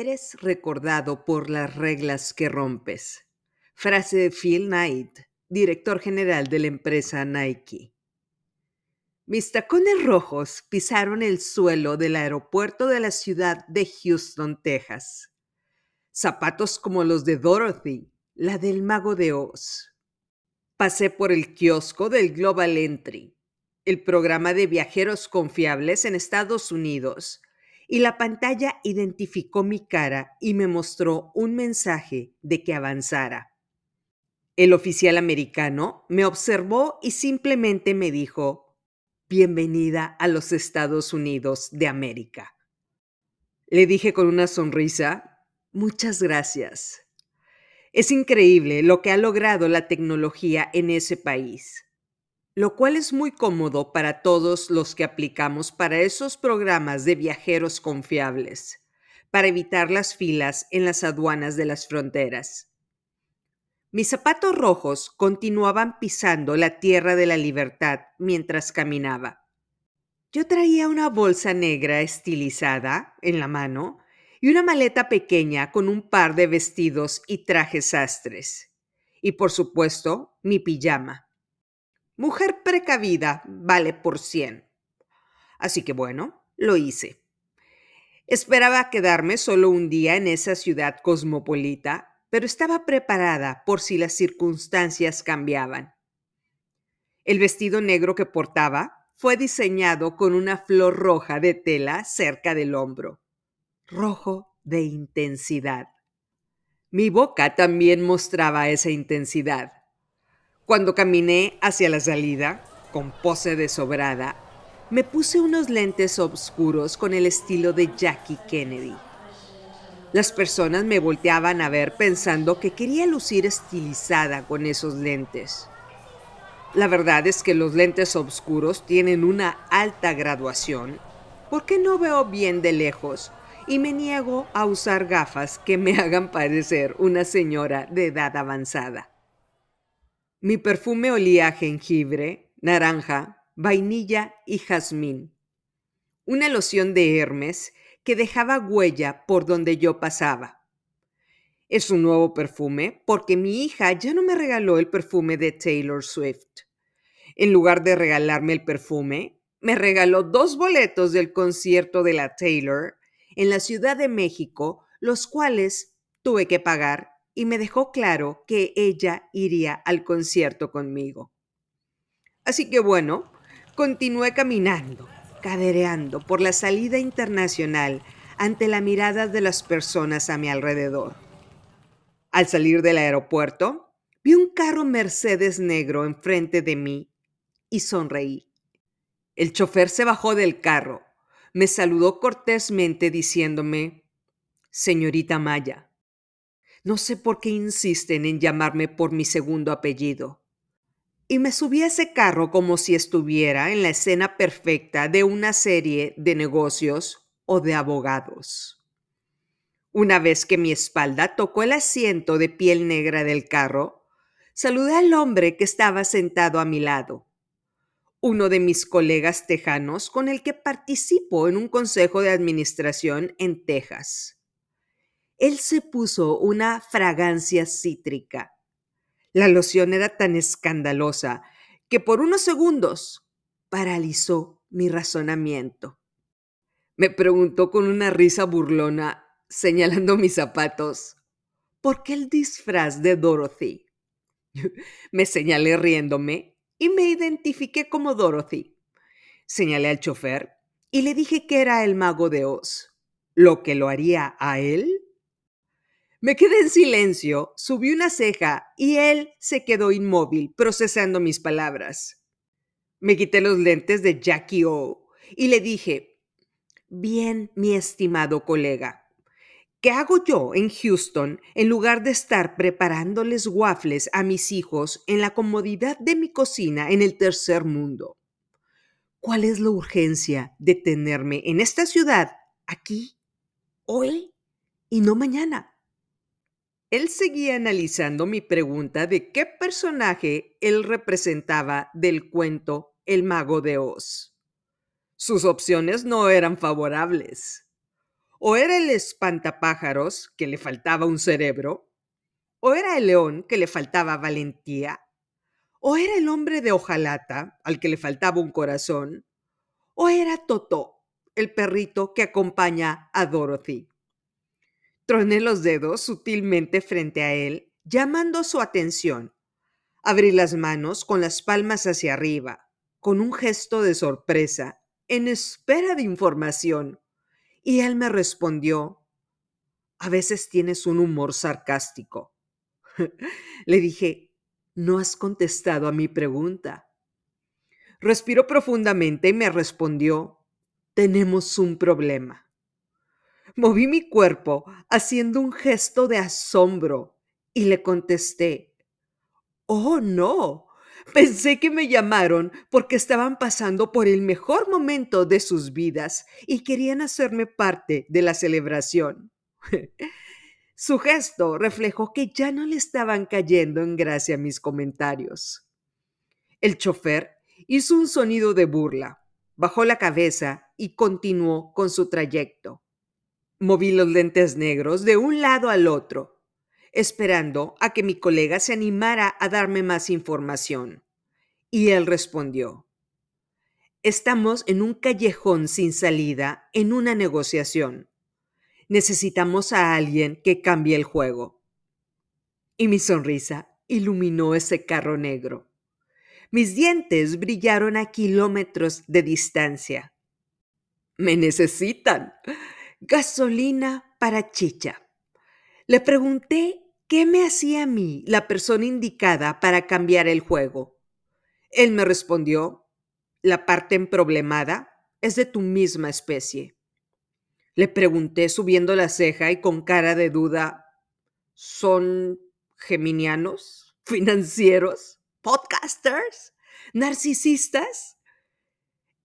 eres recordado por las reglas que rompes. Frase de Phil Knight, director general de la empresa Nike. Mis tacones rojos pisaron el suelo del aeropuerto de la ciudad de Houston, Texas. Zapatos como los de Dorothy, la del mago de Oz. Pasé por el kiosco del Global Entry, el programa de viajeros confiables en Estados Unidos, y la pantalla identificó mi cara y me mostró un mensaje de que avanzara. El oficial americano me observó y simplemente me dijo, Bienvenida a los Estados Unidos de América. Le dije con una sonrisa, Muchas gracias. Es increíble lo que ha logrado la tecnología en ese país, lo cual es muy cómodo para todos los que aplicamos para esos programas de viajeros confiables, para evitar las filas en las aduanas de las fronteras. Mis zapatos rojos continuaban pisando la tierra de la libertad mientras caminaba. Yo traía una bolsa negra estilizada en la mano y una maleta pequeña con un par de vestidos y trajes sastres. Y por supuesto, mi pijama. Mujer precavida vale por cien. Así que bueno, lo hice. Esperaba quedarme solo un día en esa ciudad cosmopolita, pero estaba preparada por si las circunstancias cambiaban. El vestido negro que portaba fue diseñado con una flor roja de tela cerca del hombro rojo de intensidad. Mi boca también mostraba esa intensidad. Cuando caminé hacia la salida, con pose de sobrada, me puse unos lentes oscuros con el estilo de Jackie Kennedy. Las personas me volteaban a ver pensando que quería lucir estilizada con esos lentes. La verdad es que los lentes oscuros tienen una alta graduación porque no veo bien de lejos y me niego a usar gafas que me hagan parecer una señora de edad avanzada. Mi perfume olía a jengibre, naranja, vainilla y jazmín. Una loción de Hermes que dejaba huella por donde yo pasaba. Es un nuevo perfume porque mi hija ya no me regaló el perfume de Taylor Swift. En lugar de regalarme el perfume, me regaló dos boletos del concierto de la Taylor en la Ciudad de México, los cuales tuve que pagar y me dejó claro que ella iría al concierto conmigo. Así que bueno, continué caminando, cadereando por la salida internacional ante la mirada de las personas a mi alrededor. Al salir del aeropuerto, vi un carro Mercedes negro enfrente de mí y sonreí. El chofer se bajó del carro me saludó cortésmente diciéndome, Señorita Maya, no sé por qué insisten en llamarme por mi segundo apellido. Y me subí a ese carro como si estuviera en la escena perfecta de una serie de negocios o de abogados. Una vez que mi espalda tocó el asiento de piel negra del carro, saludé al hombre que estaba sentado a mi lado uno de mis colegas tejanos con el que participo en un consejo de administración en Texas. Él se puso una fragancia cítrica. La loción era tan escandalosa que por unos segundos paralizó mi razonamiento. Me preguntó con una risa burlona, señalando mis zapatos, ¿por qué el disfraz de Dorothy? Me señalé riéndome y me identifiqué como Dorothy. Señalé al chofer y le dije que era el mago de Oz. ¿Lo que lo haría a él? Me quedé en silencio, subí una ceja y él se quedó inmóvil, procesando mis palabras. Me quité los lentes de Jackie O y le dije, Bien, mi estimado colega, ¿Qué hago yo en Houston en lugar de estar preparándoles waffles a mis hijos en la comodidad de mi cocina en el tercer mundo? ¿Cuál es la urgencia de tenerme en esta ciudad, aquí, hoy y no mañana? Él seguía analizando mi pregunta de qué personaje él representaba del cuento El mago de Oz. Sus opciones no eran favorables. O era el espantapájaros que le faltaba un cerebro, o era el león que le faltaba valentía, o era el hombre de hojalata al que le faltaba un corazón, o era Totó, el perrito que acompaña a Dorothy. Troné los dedos sutilmente frente a él, llamando su atención. Abrí las manos con las palmas hacia arriba, con un gesto de sorpresa, en espera de información. Y él me respondió, a veces tienes un humor sarcástico. Le dije, no has contestado a mi pregunta. Respiró profundamente y me respondió, tenemos un problema. Moví mi cuerpo haciendo un gesto de asombro y le contesté, oh no, pensé que me llamaron porque estaban pasando por el mejor momento de sus vidas y querían hacerme parte de la celebración. Su gesto reflejó que ya no le estaban cayendo en gracia mis comentarios. El chofer hizo un sonido de burla, bajó la cabeza y continuó con su trayecto. Moví los lentes negros de un lado al otro, esperando a que mi colega se animara a darme más información. Y él respondió, Estamos en un callejón sin salida en una negociación. Necesitamos a alguien que cambie el juego. Y mi sonrisa iluminó ese carro negro. Mis dientes brillaron a kilómetros de distancia. Me necesitan. Gasolina para chicha. Le pregunté qué me hacía a mí la persona indicada para cambiar el juego. Él me respondió, la parte emproblemada es de tu misma especie. Le pregunté subiendo la ceja y con cara de duda, ¿son geminianos? ¿Financieros? ¿Podcasters? ¿Narcisistas?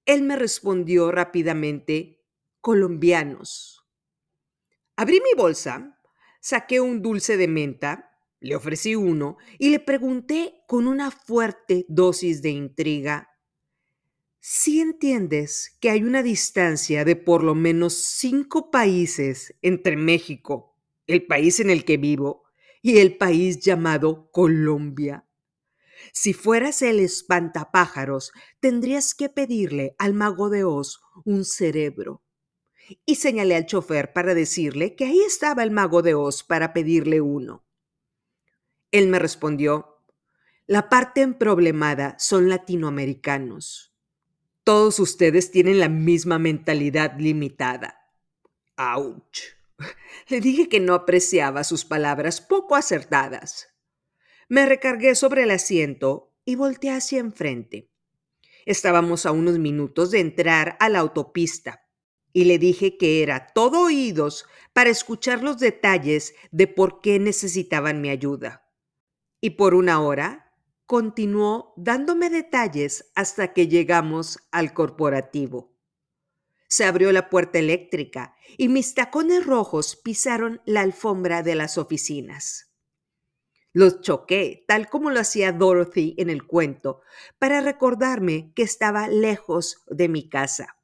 Él me respondió rápidamente, colombianos. Abrí mi bolsa, saqué un dulce de menta, le ofrecí uno y le pregunté con una fuerte dosis de intriga si entiendes que hay una distancia de por lo menos cinco países entre México, el país en el que vivo, y el país llamado Colombia. Si fueras el espantapájaros, tendrías que pedirle al mago de Oz un cerebro. Y señalé al chofer para decirle que ahí estaba el mago de Oz para pedirle uno. Él me respondió, la parte emproblemada son latinoamericanos. Todos ustedes tienen la misma mentalidad limitada. ¡Auch! Le dije que no apreciaba sus palabras poco acertadas. Me recargué sobre el asiento y volteé hacia enfrente. Estábamos a unos minutos de entrar a la autopista y le dije que era todo oídos para escuchar los detalles de por qué necesitaban mi ayuda. Y por una hora continuó dándome detalles hasta que llegamos al corporativo. Se abrió la puerta eléctrica y mis tacones rojos pisaron la alfombra de las oficinas. Los choqué, tal como lo hacía Dorothy en el cuento, para recordarme que estaba lejos de mi casa.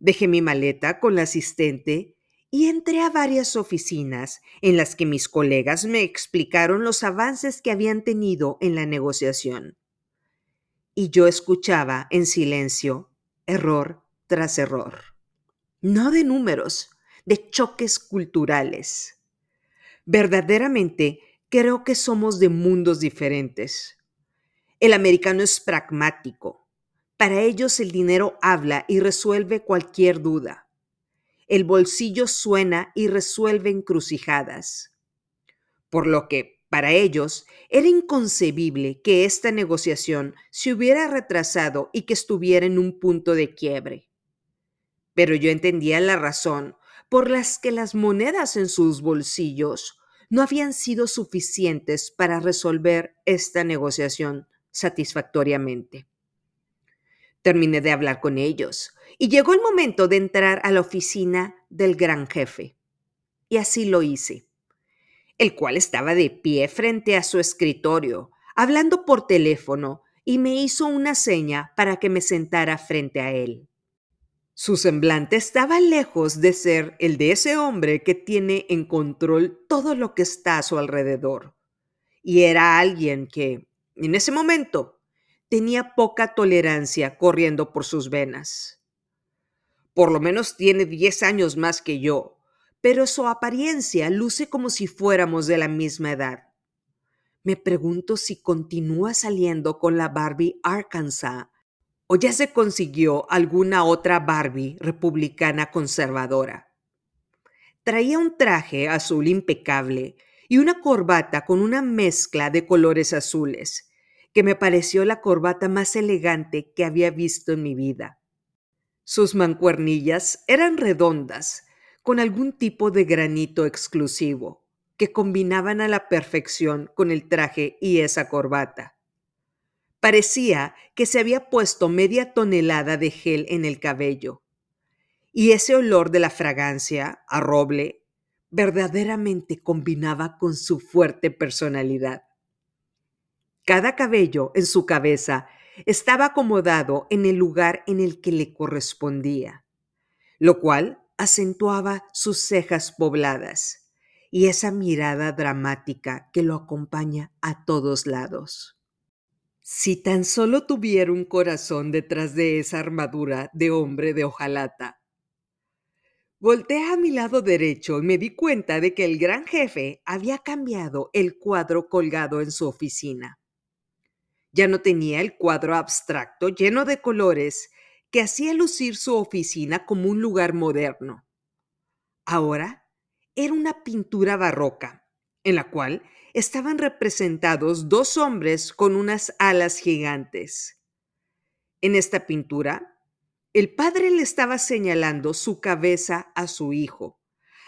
Dejé mi maleta con la asistente y entré a varias oficinas en las que mis colegas me explicaron los avances que habían tenido en la negociación. Y yo escuchaba en silencio, error tras error. No de números, de choques culturales. Verdaderamente creo que somos de mundos diferentes. El americano es pragmático. Para ellos el dinero habla y resuelve cualquier duda el bolsillo suena y resuelve encrucijadas. Por lo que, para ellos, era inconcebible que esta negociación se hubiera retrasado y que estuviera en un punto de quiebre. Pero yo entendía la razón por las que las monedas en sus bolsillos no habían sido suficientes para resolver esta negociación satisfactoriamente. Terminé de hablar con ellos y llegó el momento de entrar a la oficina del gran jefe. Y así lo hice, el cual estaba de pie frente a su escritorio, hablando por teléfono, y me hizo una seña para que me sentara frente a él. Su semblante estaba lejos de ser el de ese hombre que tiene en control todo lo que está a su alrededor. Y era alguien que, en ese momento, tenía poca tolerancia corriendo por sus venas. Por lo menos tiene 10 años más que yo, pero su apariencia luce como si fuéramos de la misma edad. Me pregunto si continúa saliendo con la Barbie Arkansas o ya se consiguió alguna otra Barbie republicana conservadora. Traía un traje azul impecable y una corbata con una mezcla de colores azules, que me pareció la corbata más elegante que había visto en mi vida. Sus mancuernillas eran redondas, con algún tipo de granito exclusivo, que combinaban a la perfección con el traje y esa corbata. Parecía que se había puesto media tonelada de gel en el cabello. Y ese olor de la fragancia, a roble, verdaderamente combinaba con su fuerte personalidad. Cada cabello en su cabeza estaba acomodado en el lugar en el que le correspondía, lo cual acentuaba sus cejas pobladas y esa mirada dramática que lo acompaña a todos lados. Si tan solo tuviera un corazón detrás de esa armadura de hombre de hojalata. Volté a mi lado derecho y me di cuenta de que el gran jefe había cambiado el cuadro colgado en su oficina. Ya no tenía el cuadro abstracto lleno de colores que hacía lucir su oficina como un lugar moderno. Ahora era una pintura barroca, en la cual estaban representados dos hombres con unas alas gigantes. En esta pintura, el padre le estaba señalando su cabeza a su hijo,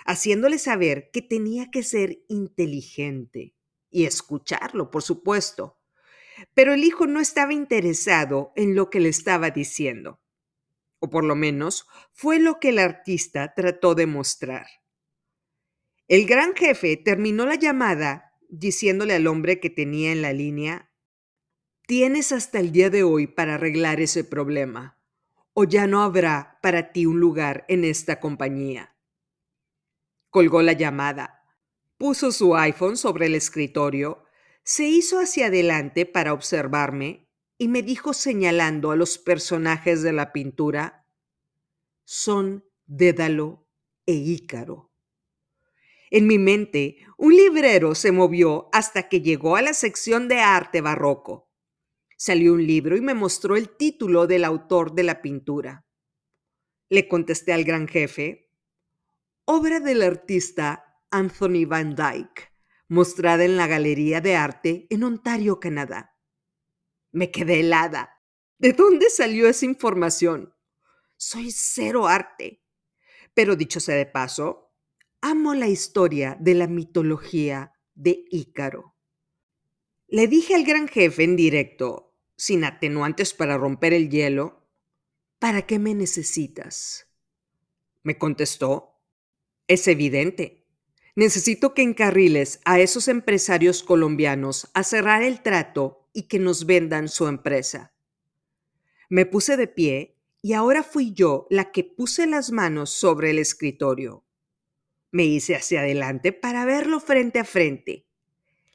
haciéndole saber que tenía que ser inteligente y escucharlo, por supuesto. Pero el hijo no estaba interesado en lo que le estaba diciendo, o por lo menos fue lo que el artista trató de mostrar. El gran jefe terminó la llamada diciéndole al hombre que tenía en la línea, tienes hasta el día de hoy para arreglar ese problema, o ya no habrá para ti un lugar en esta compañía. Colgó la llamada, puso su iPhone sobre el escritorio, se hizo hacia adelante para observarme y me dijo señalando a los personajes de la pintura, son Dédalo e Ícaro. En mi mente, un librero se movió hasta que llegó a la sección de arte barroco. Salió un libro y me mostró el título del autor de la pintura. Le contesté al gran jefe, obra del artista Anthony Van Dyke, mostrada en la Galería de Arte en Ontario, Canadá. Me quedé helada. ¿De dónde salió esa información? Soy cero arte. Pero dicho sea de paso, Amo la historia de la mitología de Ícaro. Le dije al gran jefe en directo, sin atenuantes para romper el hielo, ¿para qué me necesitas? Me contestó, es evidente. Necesito que encarriles a esos empresarios colombianos a cerrar el trato y que nos vendan su empresa. Me puse de pie y ahora fui yo la que puse las manos sobre el escritorio. Me hice hacia adelante para verlo frente a frente.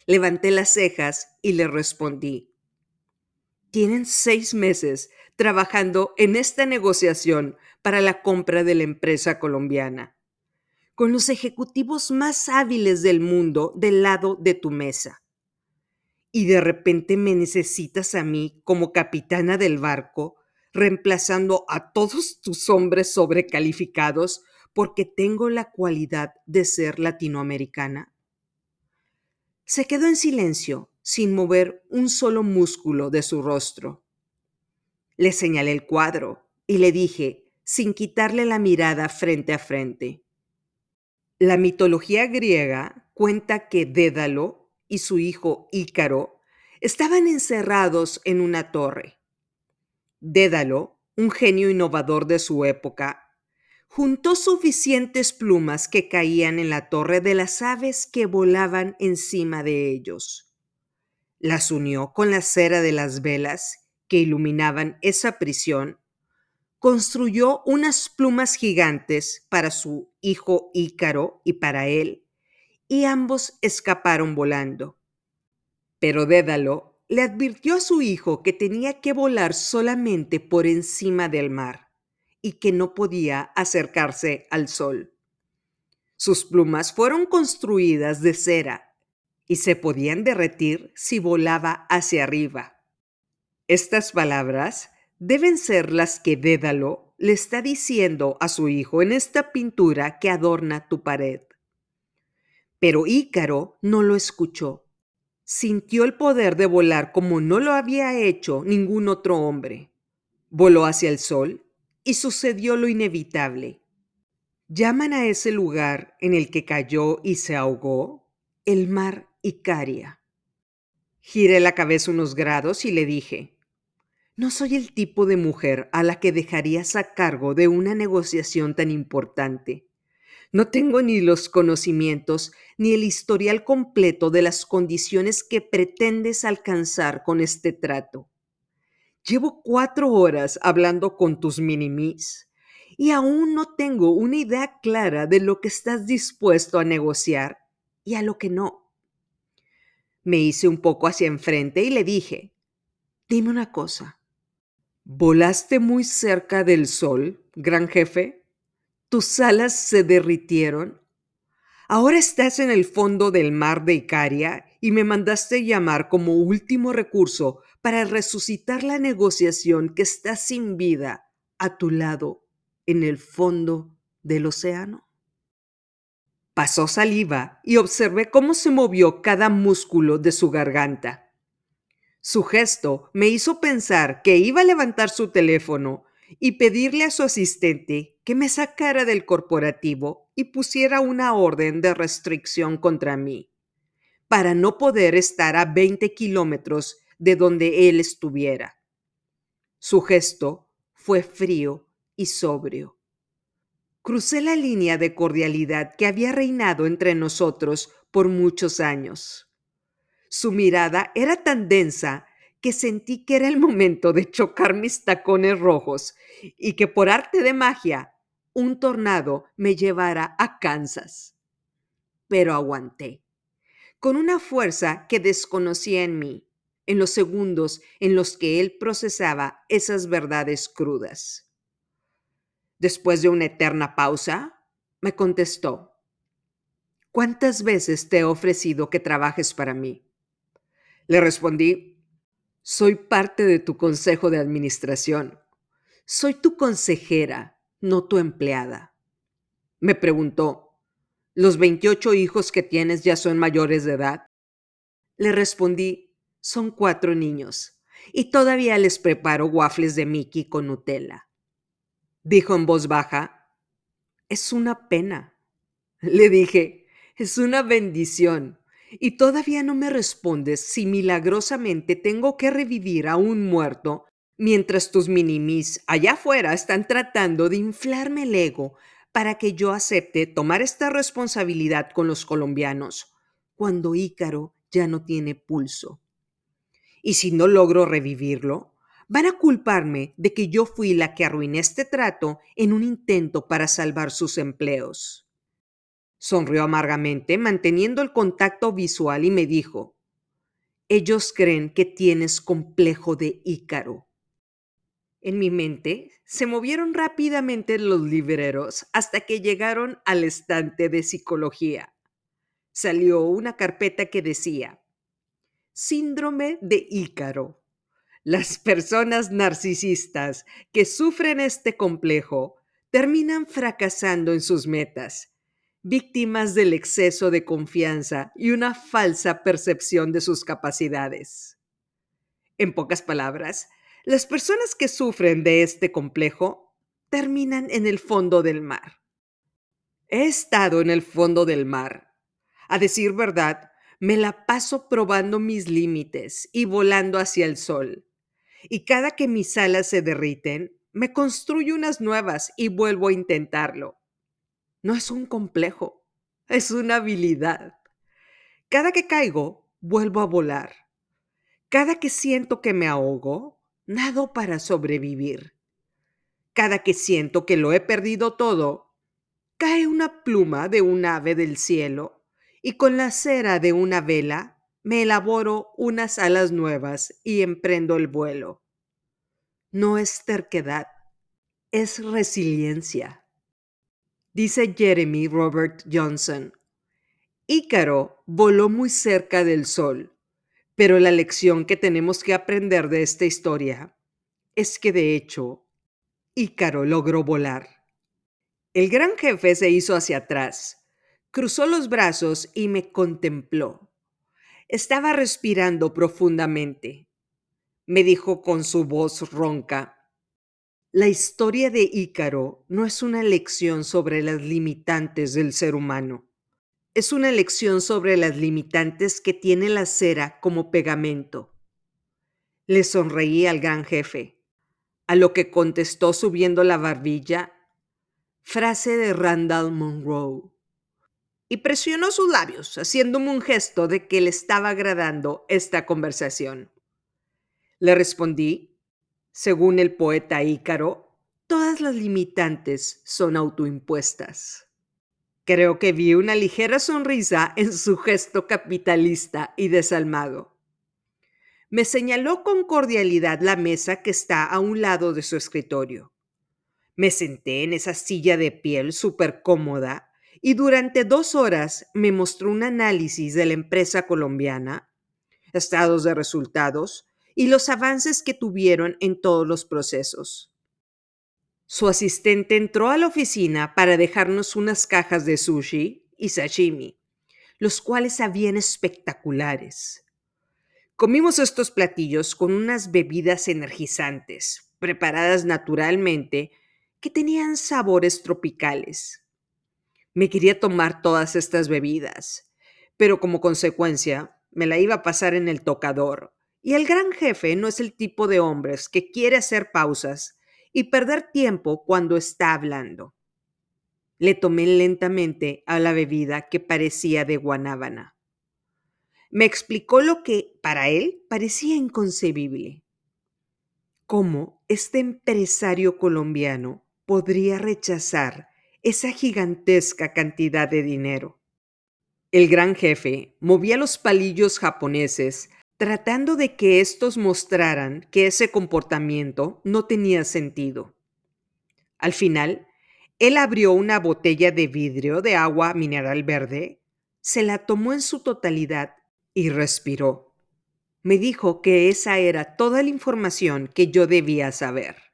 Levanté las cejas y le respondí. Tienen seis meses trabajando en esta negociación para la compra de la empresa colombiana, con los ejecutivos más hábiles del mundo del lado de tu mesa. Y de repente me necesitas a mí como capitana del barco, reemplazando a todos tus hombres sobrecalificados porque tengo la cualidad de ser latinoamericana? Se quedó en silencio, sin mover un solo músculo de su rostro. Le señalé el cuadro y le dije, sin quitarle la mirada frente a frente. La mitología griega cuenta que Dédalo y su hijo Ícaro estaban encerrados en una torre. Dédalo, un genio innovador de su época, juntó suficientes plumas que caían en la torre de las aves que volaban encima de ellos. Las unió con la cera de las velas que iluminaban esa prisión, construyó unas plumas gigantes para su hijo Ícaro y para él, y ambos escaparon volando. Pero Dédalo le advirtió a su hijo que tenía que volar solamente por encima del mar y que no podía acercarse al sol. Sus plumas fueron construidas de cera y se podían derretir si volaba hacia arriba. Estas palabras deben ser las que Dédalo le está diciendo a su hijo en esta pintura que adorna tu pared. Pero Ícaro no lo escuchó. Sintió el poder de volar como no lo había hecho ningún otro hombre. Voló hacia el sol y sucedió lo inevitable. Llaman a ese lugar en el que cayó y se ahogó el mar Icaria. Giré la cabeza unos grados y le dije, no soy el tipo de mujer a la que dejarías a cargo de una negociación tan importante. No tengo ni los conocimientos ni el historial completo de las condiciones que pretendes alcanzar con este trato. Llevo cuatro horas hablando con tus minimis y aún no tengo una idea clara de lo que estás dispuesto a negociar y a lo que no. Me hice un poco hacia enfrente y le dije, dime una cosa, ¿volaste muy cerca del sol, gran jefe? ¿Tus alas se derritieron? Ahora estás en el fondo del mar de Icaria y me mandaste llamar como último recurso para resucitar la negociación que está sin vida a tu lado en el fondo del océano. Pasó saliva y observé cómo se movió cada músculo de su garganta. Su gesto me hizo pensar que iba a levantar su teléfono y pedirle a su asistente que me sacara del corporativo y pusiera una orden de restricción contra mí, para no poder estar a 20 kilómetros de donde él estuviera. Su gesto fue frío y sobrio. Crucé la línea de cordialidad que había reinado entre nosotros por muchos años. Su mirada era tan densa que sentí que era el momento de chocar mis tacones rojos y que por arte de magia un tornado me llevara a Kansas. Pero aguanté, con una fuerza que desconocía en mí, en los segundos en los que él procesaba esas verdades crudas. Después de una eterna pausa, me contestó, ¿cuántas veces te he ofrecido que trabajes para mí? Le respondí, soy parte de tu consejo de administración. Soy tu consejera, no tu empleada. Me preguntó, ¿los 28 hijos que tienes ya son mayores de edad? Le respondí, son cuatro niños, y todavía les preparo waffles de Mickey con Nutella dijo en voz baja, es una pena. Le dije, es una bendición. Y todavía no me respondes si milagrosamente tengo que revivir a un muerto mientras tus minimis allá afuera están tratando de inflarme el ego para que yo acepte tomar esta responsabilidad con los colombianos cuando Ícaro ya no tiene pulso. Y si no logro revivirlo, Van a culparme de que yo fui la que arruiné este trato en un intento para salvar sus empleos. Sonrió amargamente, manteniendo el contacto visual, y me dijo, ellos creen que tienes complejo de Ícaro. En mi mente se movieron rápidamente los libreros hasta que llegaron al estante de psicología. Salió una carpeta que decía, Síndrome de Ícaro las personas narcisistas que sufren este complejo terminan fracasando en sus metas, víctimas del exceso de confianza y una falsa percepción de sus capacidades. En pocas palabras, las personas que sufren de este complejo terminan en el fondo del mar. He estado en el fondo del mar. A decir verdad, me la paso probando mis límites y volando hacia el sol y cada que mis alas se derriten, me construyo unas nuevas y vuelvo a intentarlo. No es un complejo, es una habilidad. Cada que caigo, vuelvo a volar. Cada que siento que me ahogo, nado para sobrevivir. Cada que siento que lo he perdido todo, cae una pluma de un ave del cielo y con la cera de una vela me elaboro unas alas nuevas y emprendo el vuelo. No es terquedad, es resiliencia. Dice Jeremy Robert Johnson, Ícaro voló muy cerca del sol, pero la lección que tenemos que aprender de esta historia es que de hecho Ícaro logró volar. El gran jefe se hizo hacia atrás, cruzó los brazos y me contempló. Estaba respirando profundamente. Me dijo con su voz ronca, la historia de Ícaro no es una lección sobre las limitantes del ser humano. Es una lección sobre las limitantes que tiene la cera como pegamento. Le sonreí al gran jefe, a lo que contestó subiendo la barbilla, frase de Randall Monroe y presionó sus labios, haciéndome un gesto de que le estaba agradando esta conversación. Le respondí, según el poeta Ícaro, todas las limitantes son autoimpuestas. Creo que vi una ligera sonrisa en su gesto capitalista y desalmado. Me señaló con cordialidad la mesa que está a un lado de su escritorio. Me senté en esa silla de piel súper cómoda y durante dos horas me mostró un análisis de la empresa colombiana, estados de resultados y los avances que tuvieron en todos los procesos. Su asistente entró a la oficina para dejarnos unas cajas de sushi y sashimi, los cuales habían espectaculares. Comimos estos platillos con unas bebidas energizantes, preparadas naturalmente, que tenían sabores tropicales. Me quería tomar todas estas bebidas, pero como consecuencia me la iba a pasar en el tocador. Y el gran jefe no es el tipo de hombres que quiere hacer pausas y perder tiempo cuando está hablando. Le tomé lentamente a la bebida que parecía de guanábana. Me explicó lo que para él parecía inconcebible. ¿Cómo este empresario colombiano podría rechazar esa gigantesca cantidad de dinero. El gran jefe movía los palillos japoneses tratando de que estos mostraran que ese comportamiento no tenía sentido. Al final, él abrió una botella de vidrio de agua mineral verde, se la tomó en su totalidad y respiró. Me dijo que esa era toda la información que yo debía saber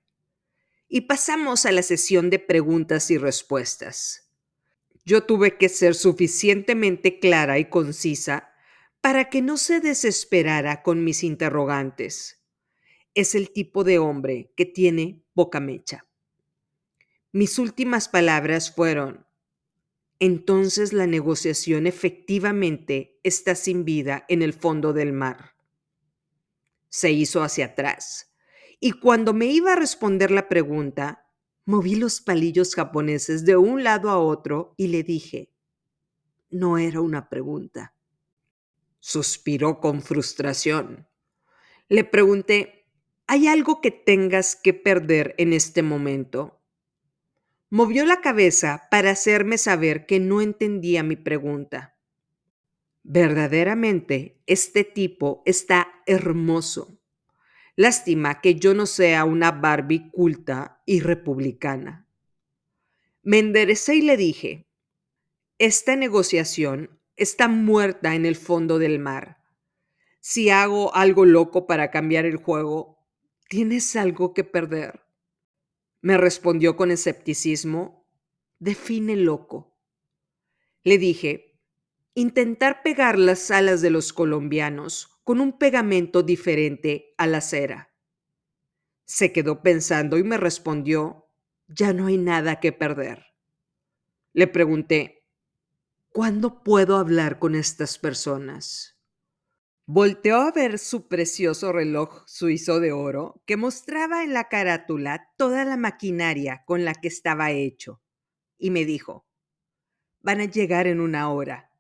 y pasamos a la sesión de preguntas y respuestas. Yo tuve que ser suficientemente clara y concisa para que no se desesperara con mis interrogantes. Es el tipo de hombre que tiene poca mecha. Mis últimas palabras fueron, entonces la negociación efectivamente está sin vida en el fondo del mar. Se hizo hacia atrás y cuando me iba a responder la pregunta, moví los palillos japoneses de un lado a otro y le dije, no era una pregunta. Suspiró con frustración. Le pregunté, ¿hay algo que tengas que perder en este momento? Movió la cabeza para hacerme saber que no entendía mi pregunta. Verdaderamente, este tipo está hermoso. Lástima que yo no sea una Barbie culta y republicana. Me enderecé y le dije, esta negociación está muerta en el fondo del mar. Si hago algo loco para cambiar el juego, tienes algo que perder. Me respondió con escepticismo, define loco. Le dije, intentar pegar las alas de los colombianos con un pegamento diferente a la cera. Se quedó pensando y me respondió, ya no hay nada que perder. Le pregunté, ¿cuándo puedo hablar con estas personas? Volteó a ver su precioso reloj suizo de oro que mostraba en la carátula toda la maquinaria con la que estaba hecho y me dijo, van a llegar en una hora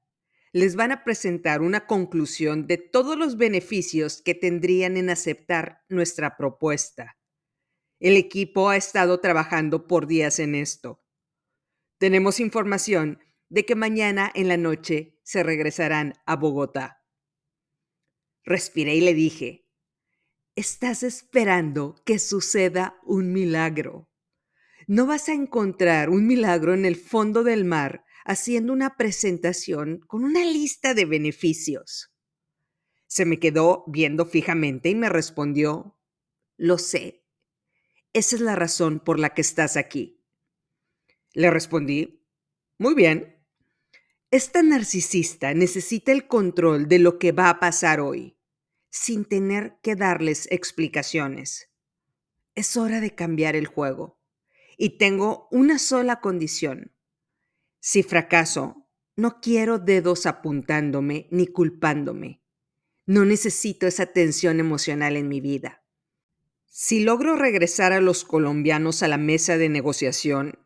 les van a presentar una conclusión de todos los beneficios que tendrían en aceptar nuestra propuesta. El equipo ha estado trabajando por días en esto. Tenemos información de que mañana en la noche se regresarán a Bogotá. Respiré y le dije, estás esperando que suceda un milagro. No vas a encontrar un milagro en el fondo del mar haciendo una presentación con una lista de beneficios. Se me quedó viendo fijamente y me respondió, lo sé. Esa es la razón por la que estás aquí. Le respondí, muy bien. Esta narcisista necesita el control de lo que va a pasar hoy, sin tener que darles explicaciones. Es hora de cambiar el juego. Y tengo una sola condición. Si fracaso, no quiero dedos apuntándome ni culpándome. No necesito esa tensión emocional en mi vida. Si logro regresar a los colombianos a la mesa de negociación,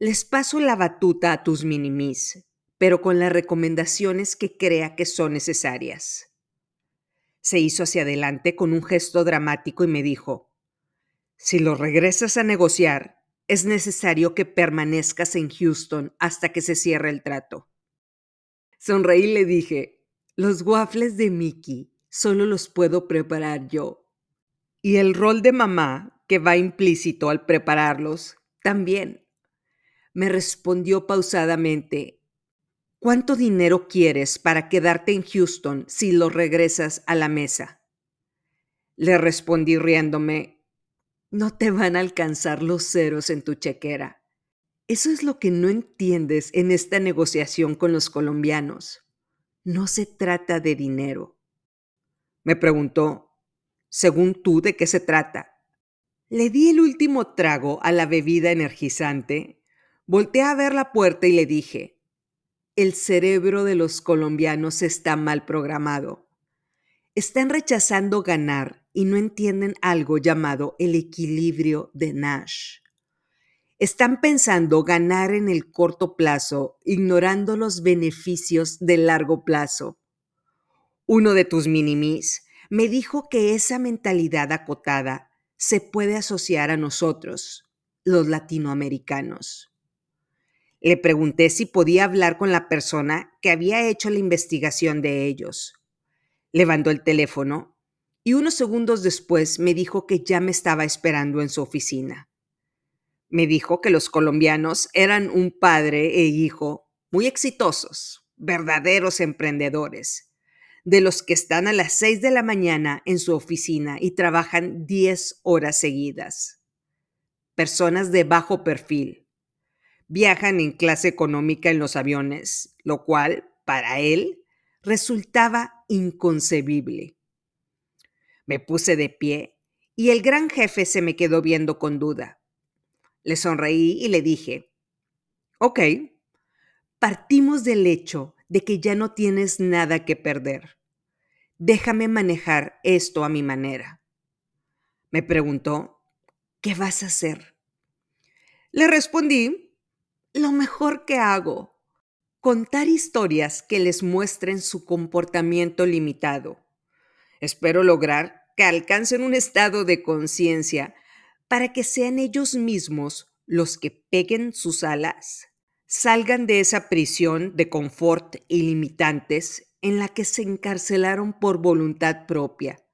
les paso la batuta a tus minimis, pero con las recomendaciones que crea que son necesarias. Se hizo hacia adelante con un gesto dramático y me dijo, si lo regresas a negociar, es necesario que permanezcas en Houston hasta que se cierre el trato. Sonreí y le dije, los waffles de Mickey solo los puedo preparar yo. Y el rol de mamá, que va implícito al prepararlos, también. Me respondió pausadamente, ¿cuánto dinero quieres para quedarte en Houston si lo regresas a la mesa? Le respondí riéndome, no te van a alcanzar los ceros en tu chequera. Eso es lo que no entiendes en esta negociación con los colombianos. No se trata de dinero. Me preguntó, según tú, ¿de qué se trata? Le di el último trago a la bebida energizante, volteé a ver la puerta y le dije, el cerebro de los colombianos está mal programado. Están rechazando ganar y no entienden algo llamado el equilibrio de Nash. Están pensando ganar en el corto plazo, ignorando los beneficios del largo plazo. Uno de tus minimis me dijo que esa mentalidad acotada se puede asociar a nosotros, los latinoamericanos. Le pregunté si podía hablar con la persona que había hecho la investigación de ellos. Levantó el teléfono y unos segundos después me dijo que ya me estaba esperando en su oficina. Me dijo que los colombianos eran un padre e hijo muy exitosos, verdaderos emprendedores, de los que están a las 6 de la mañana en su oficina y trabajan 10 horas seguidas. Personas de bajo perfil. Viajan en clase económica en los aviones, lo cual, para él, resultaba inconcebible. Me puse de pie y el gran jefe se me quedó viendo con duda. Le sonreí y le dije, ok, partimos del hecho de que ya no tienes nada que perder. Déjame manejar esto a mi manera. Me preguntó, ¿qué vas a hacer? Le respondí, lo mejor que hago, contar historias que les muestren su comportamiento limitado Espero lograr que alcancen un estado de conciencia para que sean ellos mismos los que peguen sus alas, salgan de esa prisión de confort ilimitantes en la que se encarcelaron por voluntad propia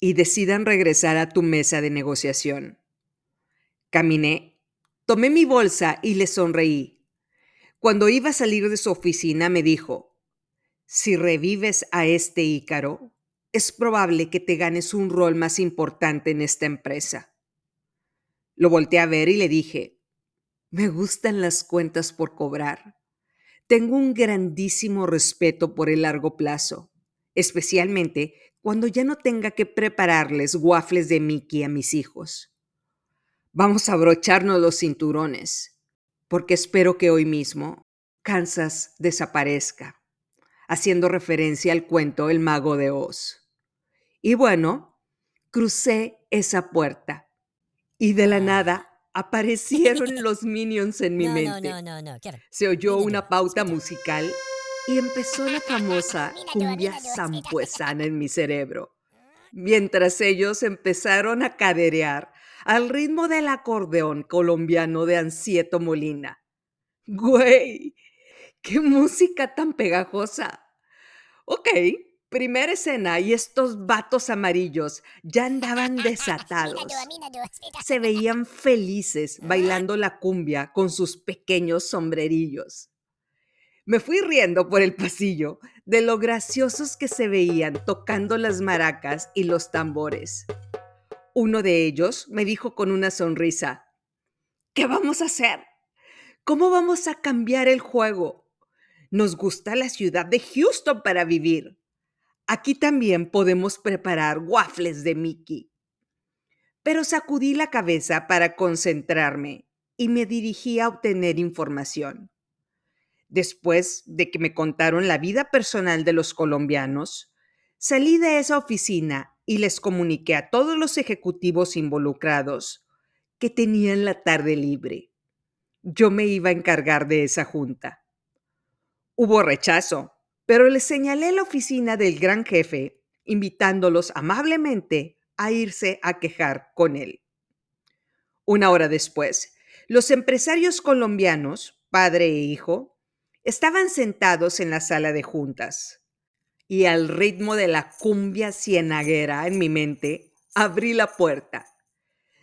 y decidan regresar a tu mesa de negociación. Caminé, tomé mi bolsa y le sonreí. Cuando iba a salir de su oficina me dijo, si revives a este Ícaro, es probable que te ganes un rol más importante en esta empresa. Lo volteé a ver y le dije, me gustan las cuentas por cobrar. Tengo un grandísimo respeto por el largo plazo, especialmente cuando ya no tenga que prepararles waffles de Mickey a mis hijos. Vamos a abrocharnos los cinturones, porque espero que hoy mismo Kansas desaparezca, haciendo referencia al cuento El mago de Oz. Y bueno, crucé esa puerta y de la nada aparecieron los minions en mi mente. Se oyó una pauta musical y empezó la famosa cumbia zampuesana en mi cerebro. Mientras ellos empezaron a caderear, al ritmo del acordeón colombiano de Ansieto Molina. Güey, qué música tan pegajosa. Ok, primera escena y estos vatos amarillos ya andaban desatados. Se veían felices bailando la cumbia con sus pequeños sombrerillos. Me fui riendo por el pasillo de lo graciosos que se veían tocando las maracas y los tambores. Uno de ellos me dijo con una sonrisa, ¿qué vamos a hacer? ¿Cómo vamos a cambiar el juego? Nos gusta la ciudad de Houston para vivir. Aquí también podemos preparar waffles de Mickey. Pero sacudí la cabeza para concentrarme y me dirigí a obtener información. Después de que me contaron la vida personal de los colombianos, salí de esa oficina y les comuniqué a todos los ejecutivos involucrados que tenían la tarde libre. Yo me iba a encargar de esa junta. Hubo rechazo, pero les señalé la oficina del gran jefe, invitándolos amablemente a irse a quejar con él. Una hora después, los empresarios colombianos, padre e hijo, Estaban sentados en la sala de juntas y al ritmo de la cumbia cienaguera en mi mente, abrí la puerta.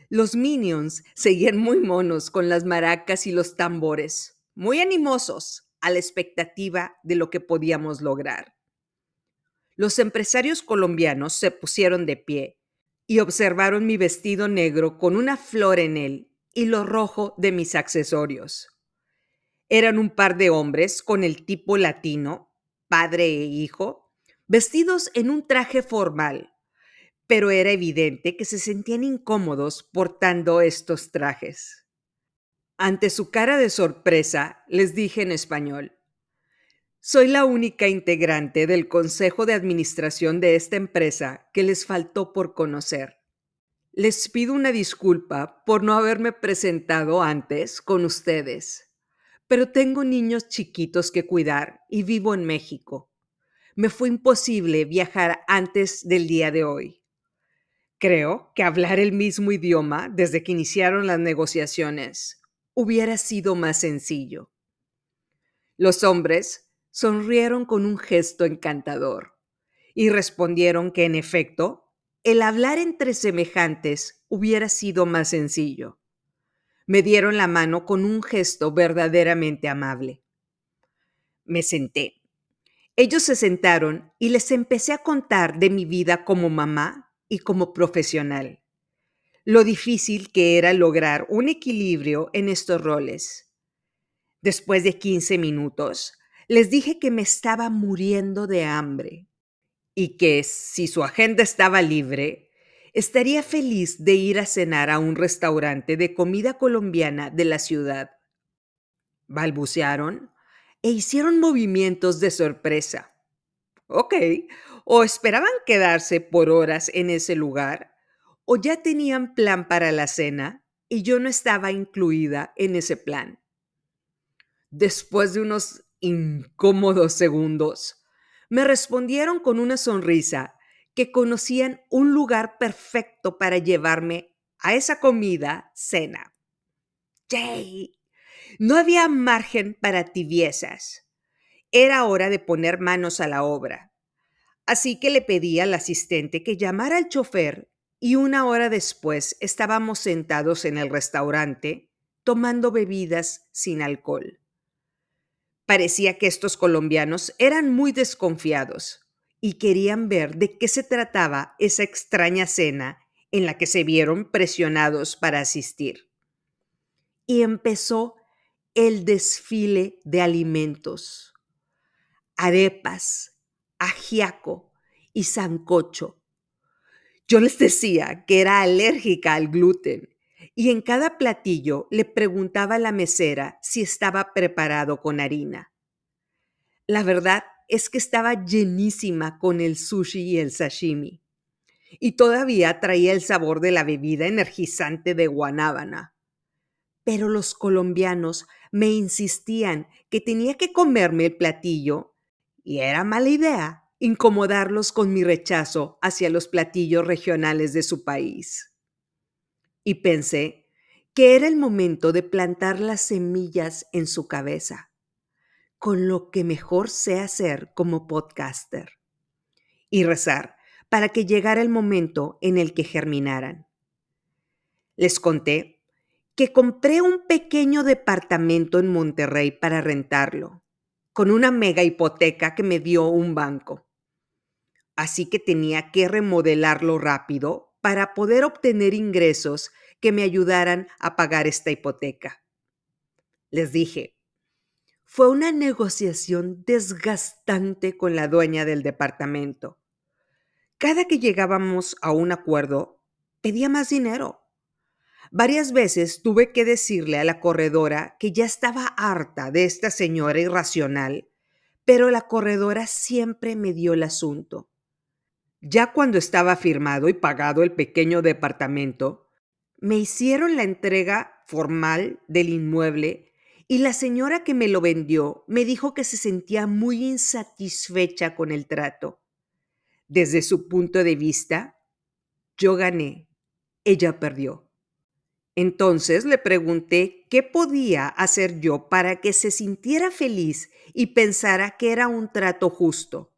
Los minions seguían muy monos con las maracas y los tambores, muy animosos a la expectativa de lo que podíamos lograr. Los empresarios colombianos se pusieron de pie y observaron mi vestido negro con una flor en él y lo rojo de mis accesorios. Eran un par de hombres con el tipo latino, padre e hijo, vestidos en un traje formal, pero era evidente que se sentían incómodos portando estos trajes. Ante su cara de sorpresa, les dije en español, soy la única integrante del Consejo de Administración de esta empresa que les faltó por conocer. Les pido una disculpa por no haberme presentado antes con ustedes pero tengo niños chiquitos que cuidar y vivo en México. Me fue imposible viajar antes del día de hoy. Creo que hablar el mismo idioma desde que iniciaron las negociaciones hubiera sido más sencillo. Los hombres sonrieron con un gesto encantador y respondieron que en efecto, el hablar entre semejantes hubiera sido más sencillo me dieron la mano con un gesto verdaderamente amable. Me senté. Ellos se sentaron y les empecé a contar de mi vida como mamá y como profesional. Lo difícil que era lograr un equilibrio en estos roles. Después de 15 minutos, les dije que me estaba muriendo de hambre y que si su agenda estaba libre, estaría feliz de ir a cenar a un restaurante de comida colombiana de la ciudad. Balbucearon e hicieron movimientos de sorpresa. Ok, o esperaban quedarse por horas en ese lugar, o ya tenían plan para la cena y yo no estaba incluida en ese plan. Después de unos incómodos segundos, me respondieron con una sonrisa que conocían un lugar perfecto para llevarme a esa comida cena. ¡Yay! No había margen para tibiezas. Era hora de poner manos a la obra. Así que le pedí al asistente que llamara al chofer y una hora después estábamos sentados en el restaurante tomando bebidas sin alcohol. Parecía que estos colombianos eran muy desconfiados y querían ver de qué se trataba esa extraña cena en la que se vieron presionados para asistir. Y empezó el desfile de alimentos. Arepas, ajiaco y sancocho. Yo les decía que era alérgica al gluten y en cada platillo le preguntaba a la mesera si estaba preparado con harina. La verdad es que estaba llenísima con el sushi y el sashimi. Y todavía traía el sabor de la bebida energizante de guanábana. Pero los colombianos me insistían que tenía que comerme el platillo y era mala idea incomodarlos con mi rechazo hacia los platillos regionales de su país. y pensé que era el momento de plantar las semillas en su cabeza, con lo que mejor sé hacer como podcaster, y rezar para que llegara el momento en el que germinaran. Les conté que compré un pequeño departamento en Monterrey para rentarlo, con una mega hipoteca que me dio un banco. Así que tenía que remodelarlo rápido para poder obtener ingresos que me ayudaran a pagar esta hipoteca. Les dije, fue una negociación desgastante con la dueña del departamento. Cada que llegábamos a un acuerdo, pedía más dinero. Varias veces tuve que decirle a la corredora que ya estaba harta de esta señora irracional, pero la corredora siempre me dio el asunto. Ya cuando estaba firmado y pagado el pequeño departamento, me hicieron la entrega formal del inmueble y la señora que me lo vendió me dijo que se sentía muy insatisfecha con el trato. Desde su punto de vista, yo gané, ella perdió. Entonces le pregunté qué podía hacer yo para que se sintiera feliz y pensara que era un trato justo.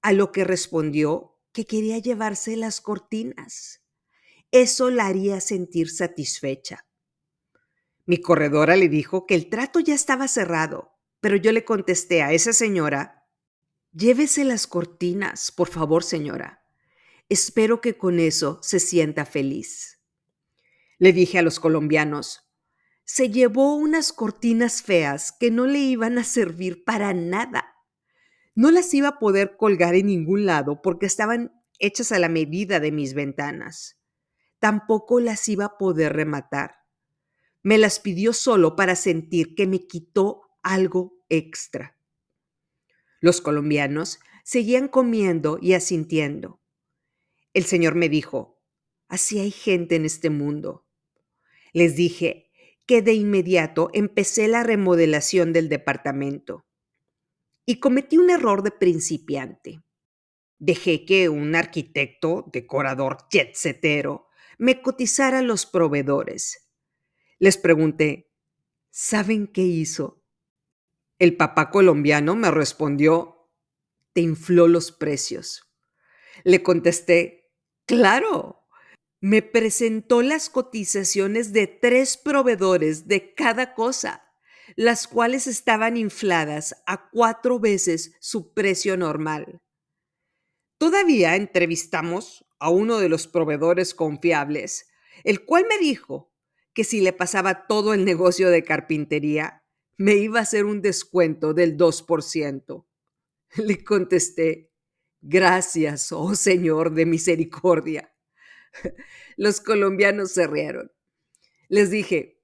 A lo que respondió que quería llevarse las cortinas. Eso la haría sentir satisfecha. Mi corredora le dijo que el trato ya estaba cerrado, pero yo le contesté a esa señora, llévese las cortinas, por favor, señora. Espero que con eso se sienta feliz. Le dije a los colombianos, se llevó unas cortinas feas que no le iban a servir para nada. No las iba a poder colgar en ningún lado porque estaban hechas a la medida de mis ventanas tampoco las iba a poder rematar. Me las pidió solo para sentir que me quitó algo extra. Los colombianos seguían comiendo y asintiendo. El Señor me dijo, así hay gente en este mundo. Les dije que de inmediato empecé la remodelación del departamento y cometí un error de principiante. Dejé que un arquitecto, decorador jetsetero, me cotizara los proveedores. Les pregunté, ¿saben qué hizo? El papá colombiano me respondió, te infló los precios. Le contesté, claro. Me presentó las cotizaciones de tres proveedores de cada cosa, las cuales estaban infladas a cuatro veces su precio normal. Todavía entrevistamos a uno de los proveedores confiables, el cual me dijo que si le pasaba todo el negocio de carpintería, me iba a hacer un descuento del 2%. Le contesté, gracias, oh Señor de misericordia. Los colombianos se rieron. Les dije,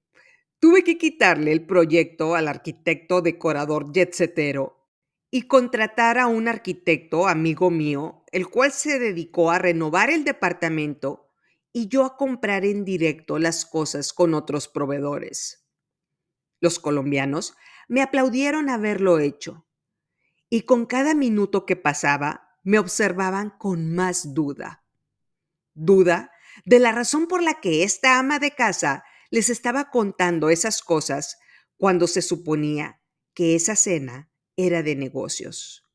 tuve que quitarle el proyecto al arquitecto decorador jetsetero y contratar a un arquitecto amigo mío, el cual se dedicó a renovar el departamento y yo a comprar en directo las cosas con otros proveedores. Los colombianos me aplaudieron haberlo hecho y con cada minuto que pasaba me observaban con más duda. Duda de la razón por la que esta ama de casa les estaba contando esas cosas cuando se suponía que esa cena era de negocios.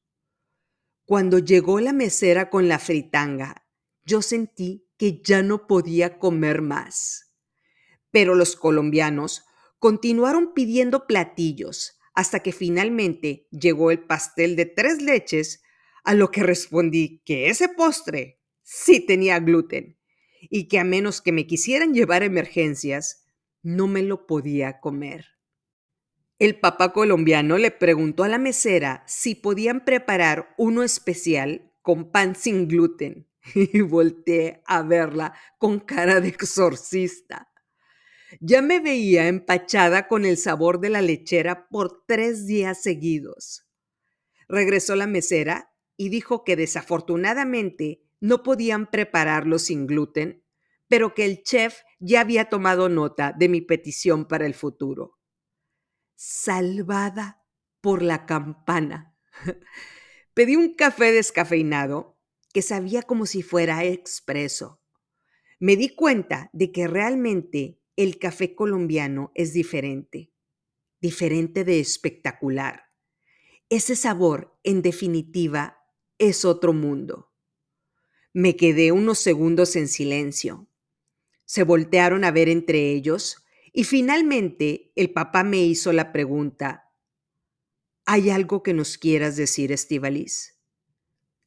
Cuando llegó la mesera con la fritanga, yo sentí que ya no podía comer más. Pero los colombianos continuaron pidiendo platillos hasta que finalmente llegó el pastel de tres leches, a lo que respondí que ese postre sí tenía gluten y que a menos que me quisieran llevar emergencias, no me lo podía comer. El papá colombiano le preguntó a la mesera si podían preparar uno especial con pan sin gluten y volteé a verla con cara de exorcista. Ya me veía empachada con el sabor de la lechera por tres días seguidos. Regresó la mesera y dijo que desafortunadamente no podían prepararlo sin gluten, pero que el chef ya había tomado nota de mi petición para el futuro salvada por la campana. Pedí un café descafeinado que sabía como si fuera expreso. me di cuenta de que realmente el café colombiano es diferente, diferente de espectacular. Ese sabor, en definitiva, es otro mundo. Me quedé unos segundos en silencio. Se voltearon a ver entre ellos y finalmente el papá me hizo la pregunta, ¿hay algo que nos quieras decir, Estivalis?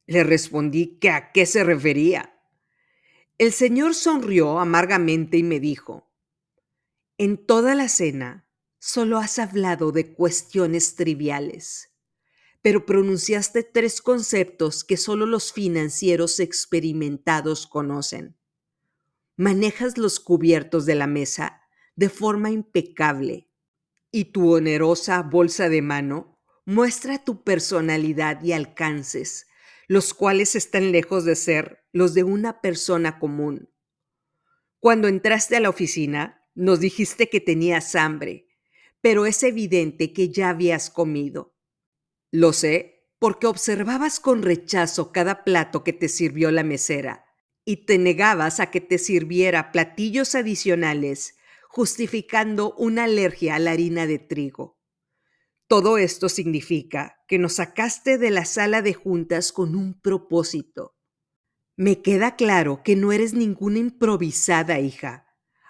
Le respondí que a qué se refería. El señor sonrió amargamente y me dijo, en toda la cena solo has hablado de cuestiones triviales pero pronunciaste tres conceptos que solo los financieros experimentados conocen. Manejas los cubiertos de la mesa de forma impecable y tu onerosa bolsa de mano muestra tu personalidad y alcances, los cuales están lejos de ser los de una persona común. Cuando entraste a la oficina, nos dijiste que tenías hambre, pero es evidente que ya habías comido. Lo sé porque observabas con rechazo cada plato que te sirvió la mesera y te negabas a que te sirviera platillos adicionales, justificando una alergia a la harina de trigo. Todo esto significa que nos sacaste de la sala de juntas con un propósito. Me queda claro que no eres ninguna improvisada hija,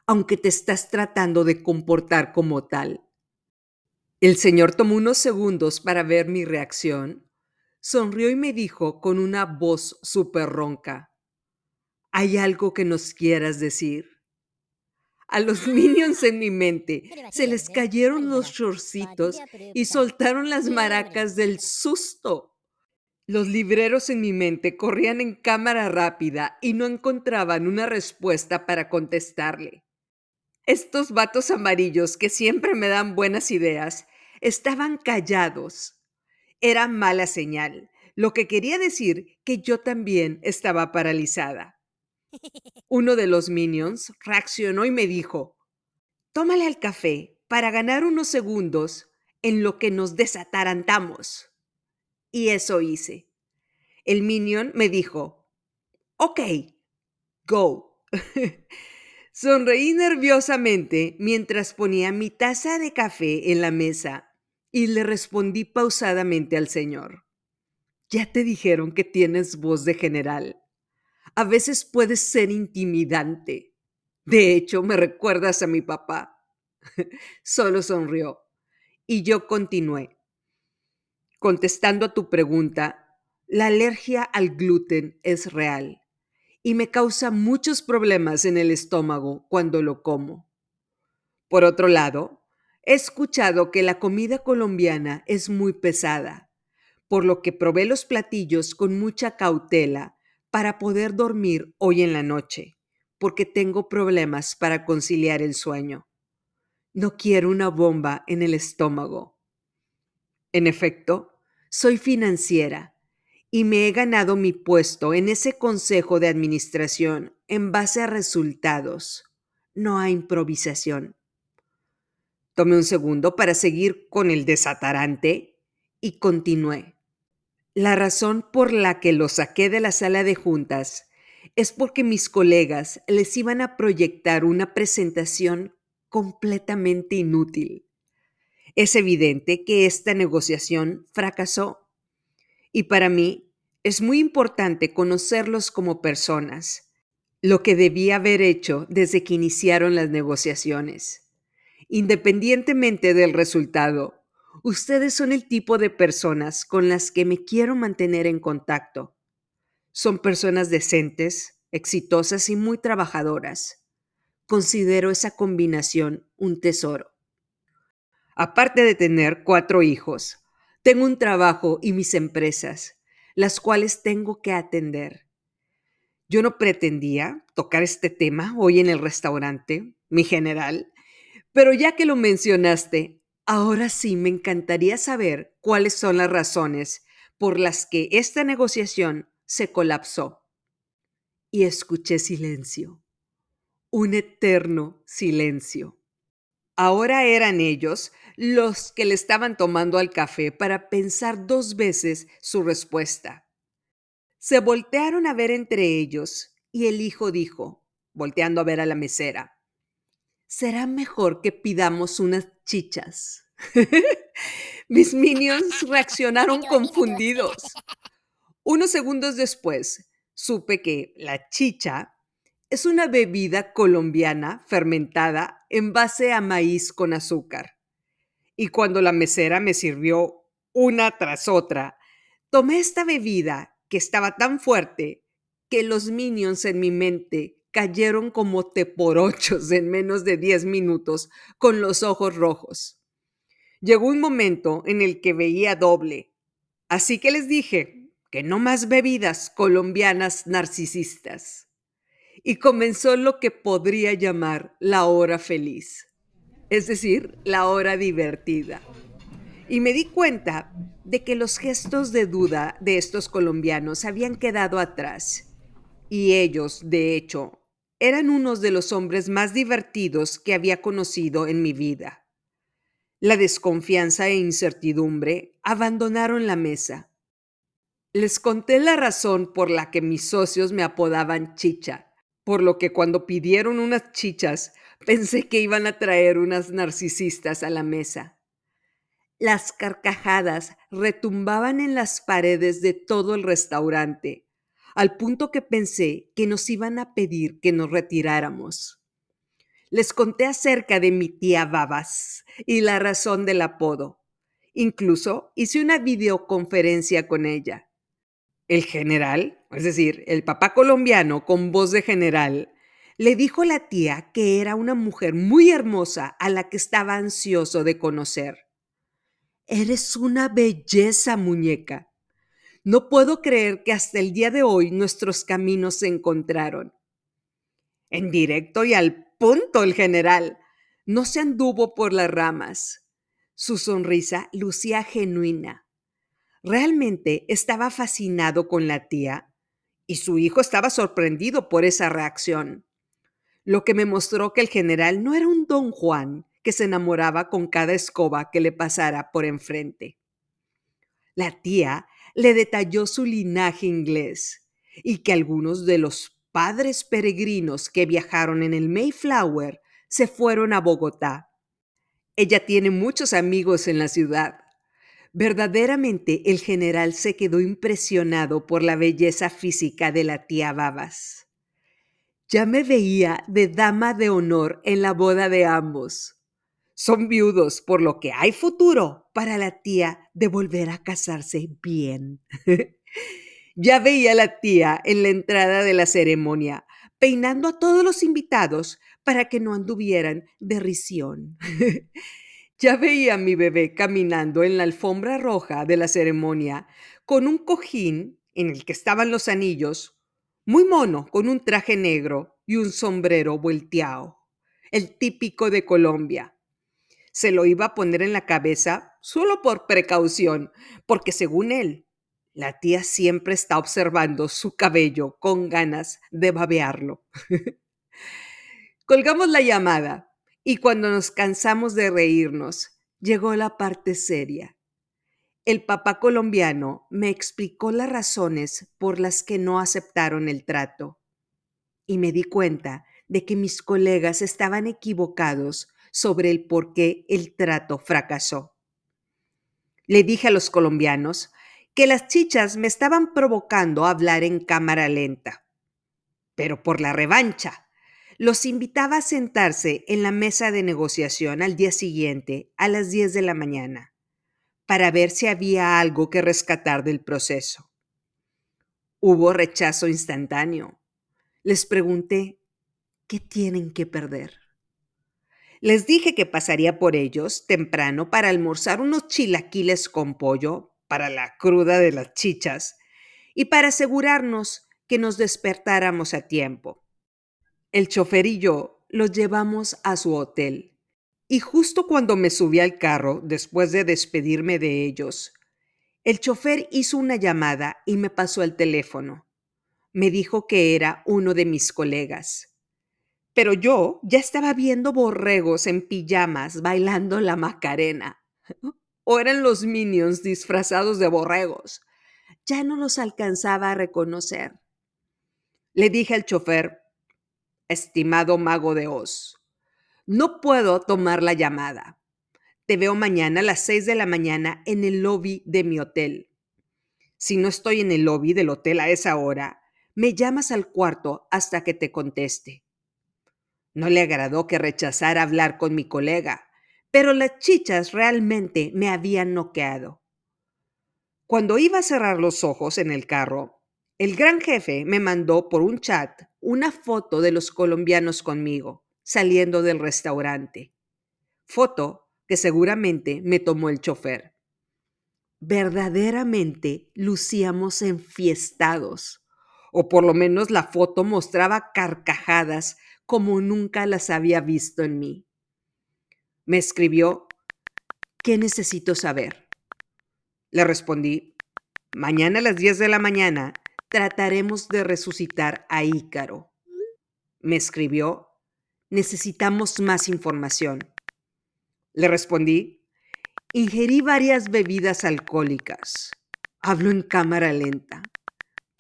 aunque te estás tratando de comportar como tal. El señor tomó unos segundos para ver mi reacción, sonrió y me dijo con una voz súper ronca, ¿hay algo que nos quieras decir? A los minions en mi mente se les cayeron los shortcitos y soltaron las maracas del susto. Los libreros en mi mente corrían en cámara rápida y no encontraban una respuesta para contestarle. Estos vatos amarillos que siempre me dan buenas ideas estaban callados. Era mala señal, lo que quería decir que yo también estaba paralizada. Uno de los minions reaccionó y me dijo, tómale al café para ganar unos segundos en lo que nos desatarantamos. Y eso hice. El minion me dijo, ok, go. Sonreí nerviosamente mientras ponía mi taza de café en la mesa y le respondí pausadamente al Señor. Ya te dijeron que tienes voz de general. A veces puedes ser intimidante. De hecho, me recuerdas a mi papá. Solo sonrió. Y yo continué. Contestando a tu pregunta, la alergia al gluten es real y me causa muchos problemas en el estómago cuando lo como. Por otro lado, He escuchado que la comida colombiana es muy pesada, por lo que probé los platillos con mucha cautela para poder dormir hoy en la noche, porque tengo problemas para conciliar el sueño. No quiero una bomba en el estómago. En efecto, soy financiera y me he ganado mi puesto en ese consejo de administración en base a resultados, no a improvisación. Tomé un segundo para seguir con el desatarante y continué. La razón por la que lo saqué de la sala de juntas es porque mis colegas les iban a proyectar una presentación completamente inútil. Es evidente que esta negociación fracasó y para mí es muy importante conocerlos como personas, lo que debía haber hecho desde que iniciaron las negociaciones. Independientemente del resultado, ustedes son el tipo de personas con las que me quiero mantener en contacto. Son personas decentes, exitosas y muy trabajadoras. Considero esa combinación un tesoro. Aparte de tener cuatro hijos, tengo un trabajo y mis empresas, las cuales tengo que atender. Yo no pretendía tocar este tema hoy en el restaurante, mi general, pero ya que lo mencionaste, ahora sí me encantaría saber cuáles son las razones por las que esta negociación se colapsó. Y escuché silencio, un eterno silencio. Ahora eran ellos los que le estaban tomando al café para pensar dos veces su respuesta. Se voltearon a ver entre ellos y el hijo dijo, volteando a ver a la mesera. Será mejor que pidamos unas chichas. Mis minions reaccionaron confundidos. Unos segundos después, supe que la chicha es una bebida colombiana fermentada en base a maíz con azúcar. Y cuando la mesera me sirvió una tras otra, tomé esta bebida que estaba tan fuerte que los minions en mi mente cayeron como teporochos en menos de 10 minutos con los ojos rojos. Llegó un momento en el que veía doble, así que les dije que no más bebidas colombianas narcisistas. Y comenzó lo que podría llamar la hora feliz, es decir, la hora divertida. Y me di cuenta de que los gestos de duda de estos colombianos habían quedado atrás. Y ellos, de hecho, eran unos de los hombres más divertidos que había conocido en mi vida. La desconfianza e incertidumbre abandonaron la mesa. Les conté la razón por la que mis socios me apodaban chicha, por lo que cuando pidieron unas chichas pensé que iban a traer unas narcisistas a la mesa. Las carcajadas retumbaban en las paredes de todo el restaurante, al punto que pensé que nos iban a pedir que nos retiráramos. Les conté acerca de mi tía Babas y la razón del apodo. Incluso hice una videoconferencia con ella. El general, es decir, el papá colombiano con voz de general, le dijo a la tía que era una mujer muy hermosa a la que estaba ansioso de conocer. Eres una belleza, muñeca. No puedo creer que hasta el día de hoy nuestros caminos se encontraron. En directo y al punto el general. No se anduvo por las ramas. Su sonrisa lucía genuina. Realmente estaba fascinado con la tía y su hijo estaba sorprendido por esa reacción, lo que me mostró que el general no era un don Juan que se enamoraba con cada escoba que le pasara por enfrente. La tía le detalló su linaje inglés y que algunos de los padres peregrinos que viajaron en el Mayflower se fueron a Bogotá. Ella tiene muchos amigos en la ciudad. Verdaderamente el general se quedó impresionado por la belleza física de la tía Babas. Ya me veía de dama de honor en la boda de ambos. Son viudos, por lo que hay futuro para la tía de volver a casarse bien. ya veía a la tía en la entrada de la ceremonia, peinando a todos los invitados para que no anduvieran de risión. ya veía a mi bebé caminando en la alfombra roja de la ceremonia con un cojín en el que estaban los anillos, muy mono, con un traje negro y un sombrero volteado, el típico de Colombia se lo iba a poner en la cabeza solo por precaución, porque según él, la tía siempre está observando su cabello con ganas de babearlo. Colgamos la llamada y cuando nos cansamos de reírnos, llegó la parte seria. El papá colombiano me explicó las razones por las que no aceptaron el trato y me di cuenta de que mis colegas estaban equivocados sobre el por qué el trato fracasó. Le dije a los colombianos que las chichas me estaban provocando a hablar en cámara lenta. Pero por la revancha, los invitaba a sentarse en la mesa de negociación al día siguiente a las 10 de la mañana para ver si había algo que rescatar del proceso. Hubo rechazo instantáneo. Les pregunté, ¿qué tienen que perder? Les dije que pasaría por ellos temprano para almorzar unos chilaquiles con pollo para la cruda de las chichas y para asegurarnos que nos despertáramos a tiempo. El chofer y yo los llevamos a su hotel y justo cuando me subí al carro, después de despedirme de ellos, el chofer hizo una llamada y me pasó el teléfono. Me dijo que era uno de mis colegas. Pero yo ya estaba viendo borregos en pijamas bailando la Macarena. O eran los minions disfrazados de borregos. Ya no los alcanzaba a reconocer. Le dije al chofer, estimado mago de Oz. No puedo tomar la llamada. Te veo mañana a las 6 de la mañana en el lobby de mi hotel. Si no estoy en el lobby del hotel a esa hora, me llamas al cuarto hasta que te conteste. No le agradó que rechazara hablar con mi colega, pero las chichas realmente me habían noqueado. Cuando iba a cerrar los ojos en el carro, el gran jefe me mandó por un chat una foto de los colombianos conmigo, saliendo del restaurante. Foto que seguramente me tomó el chofer. Verdaderamente lucíamos enfiestados, o por lo menos la foto mostraba carcajadas como nunca las había visto en mí. Me escribió, ¿qué necesito saber? Le respondí, mañana a las 10 de la mañana trataremos de resucitar a Ícaro. Me escribió, necesitamos más información. Le respondí, ingerí varias bebidas alcohólicas. Hablo en cámara lenta.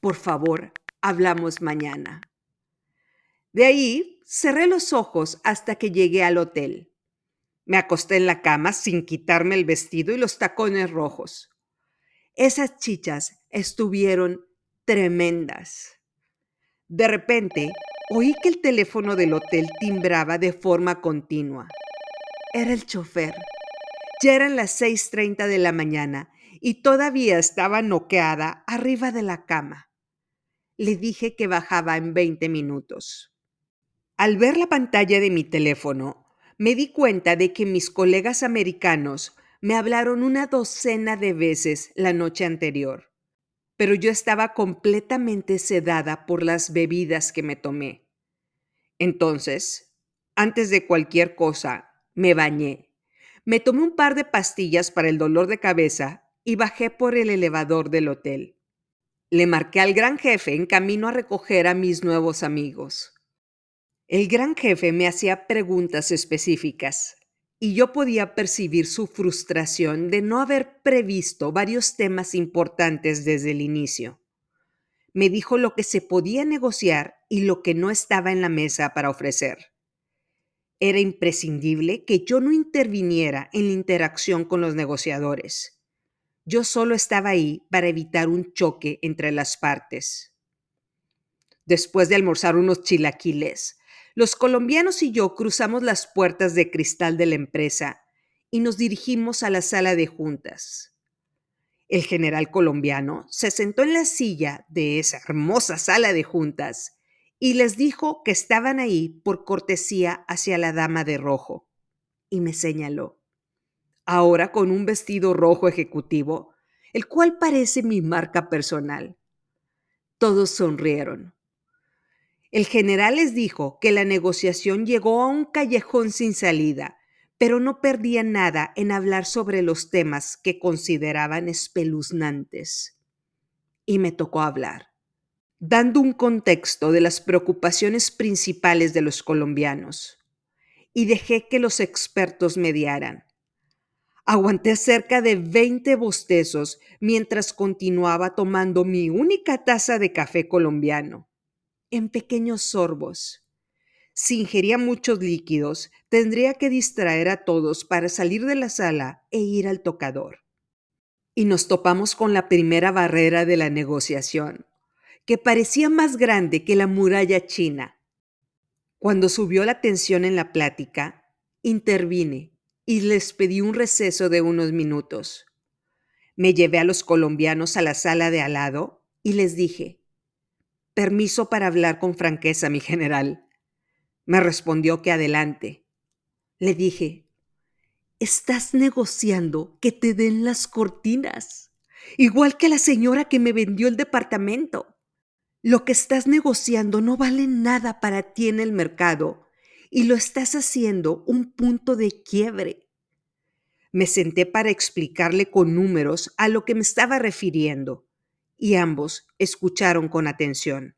Por favor, hablamos mañana. De ahí cerré los ojos hasta que llegué al hotel. Me acosté en la cama sin quitarme el vestido y los tacones rojos. Esas chichas estuvieron tremendas. De repente, oí que el teléfono del hotel timbraba de forma continua. Era el chofer. Ya eran las 6.30 de la mañana y todavía estaba noqueada arriba de la cama. Le dije que bajaba en 20 minutos. Al ver la pantalla de mi teléfono, me di cuenta de que mis colegas americanos me hablaron una docena de veces la noche anterior, pero yo estaba completamente sedada por las bebidas que me tomé. Entonces, antes de cualquier cosa, me bañé. Me tomé un par de pastillas para el dolor de cabeza y bajé por el elevador del hotel. Le marqué al gran jefe en camino a recoger a mis nuevos amigos. El gran jefe me hacía preguntas específicas y yo podía percibir su frustración de no haber previsto varios temas importantes desde el inicio. Me dijo lo que se podía negociar y lo que no estaba en la mesa para ofrecer. Era imprescindible que yo no interviniera en la interacción con los negociadores. Yo solo estaba ahí para evitar un choque entre las partes. Después de almorzar unos chilaquiles, los colombianos y yo cruzamos las puertas de cristal de la empresa y nos dirigimos a la sala de juntas. El general colombiano se sentó en la silla de esa hermosa sala de juntas y les dijo que estaban ahí por cortesía hacia la dama de rojo. Y me señaló, ahora con un vestido rojo ejecutivo, el cual parece mi marca personal. Todos sonrieron. El general les dijo que la negociación llegó a un callejón sin salida, pero no perdía nada en hablar sobre los temas que consideraban espeluznantes. Y me tocó hablar, dando un contexto de las preocupaciones principales de los colombianos, y dejé que los expertos mediaran. Aguanté cerca de 20 bostezos mientras continuaba tomando mi única taza de café colombiano en pequeños sorbos. Si ingería muchos líquidos, tendría que distraer a todos para salir de la sala e ir al tocador. Y nos topamos con la primera barrera de la negociación, que parecía más grande que la muralla china. Cuando subió la tensión en la plática, intervine y les pedí un receso de unos minutos. Me llevé a los colombianos a la sala de al lado y les dije, Permiso para hablar con franqueza, mi general. Me respondió que adelante. Le dije, estás negociando que te den las cortinas, igual que la señora que me vendió el departamento. Lo que estás negociando no vale nada para ti en el mercado y lo estás haciendo un punto de quiebre. Me senté para explicarle con números a lo que me estaba refiriendo y ambos escucharon con atención.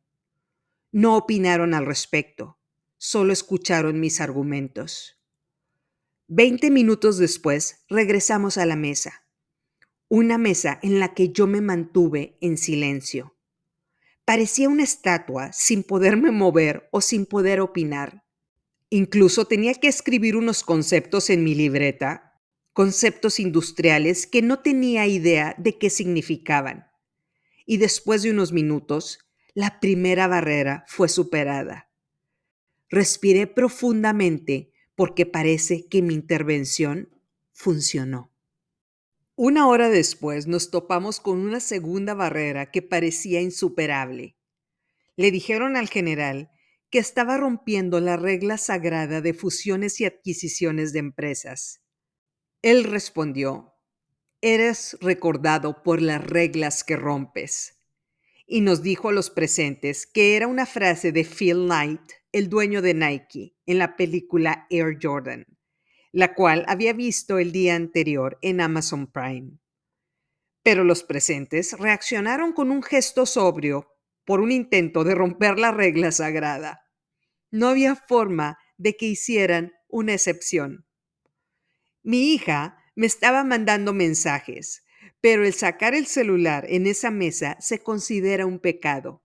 No opinaron al respecto, solo escucharon mis argumentos. Veinte minutos después regresamos a la mesa, una mesa en la que yo me mantuve en silencio. Parecía una estatua sin poderme mover o sin poder opinar. Incluso tenía que escribir unos conceptos en mi libreta, conceptos industriales que no tenía idea de qué significaban. Y después de unos minutos, la primera barrera fue superada. Respiré profundamente porque parece que mi intervención funcionó. Una hora después nos topamos con una segunda barrera que parecía insuperable. Le dijeron al general que estaba rompiendo la regla sagrada de fusiones y adquisiciones de empresas. Él respondió, Eres recordado por las reglas que rompes. Y nos dijo a los presentes que era una frase de Phil Knight, el dueño de Nike, en la película Air Jordan la cual había visto el día anterior en Amazon Prime. Pero los presentes reaccionaron con un gesto sobrio por un intento de romper la regla sagrada. No había forma de que hicieran una excepción. Mi hija me estaba mandando mensajes, pero el sacar el celular en esa mesa se considera un pecado.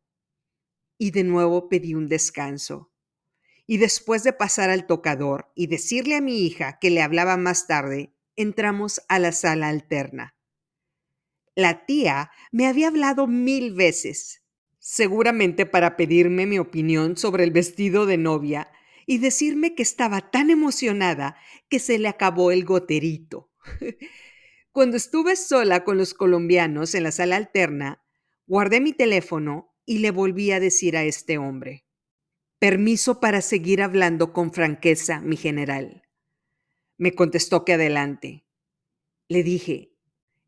Y de nuevo pedí un descanso y después de pasar al tocador y decirle a mi hija que le hablaba más tarde, entramos a la sala alterna. La tía me había hablado mil veces, seguramente para pedirme mi opinión sobre el vestido de novia y decirme que estaba tan emocionada que se le acabó el goterito. Cuando estuve sola con los colombianos en la sala alterna, guardé mi teléfono y le volví a decir a este hombre, Permiso para seguir hablando con franqueza, mi general. Me contestó que adelante. Le dije,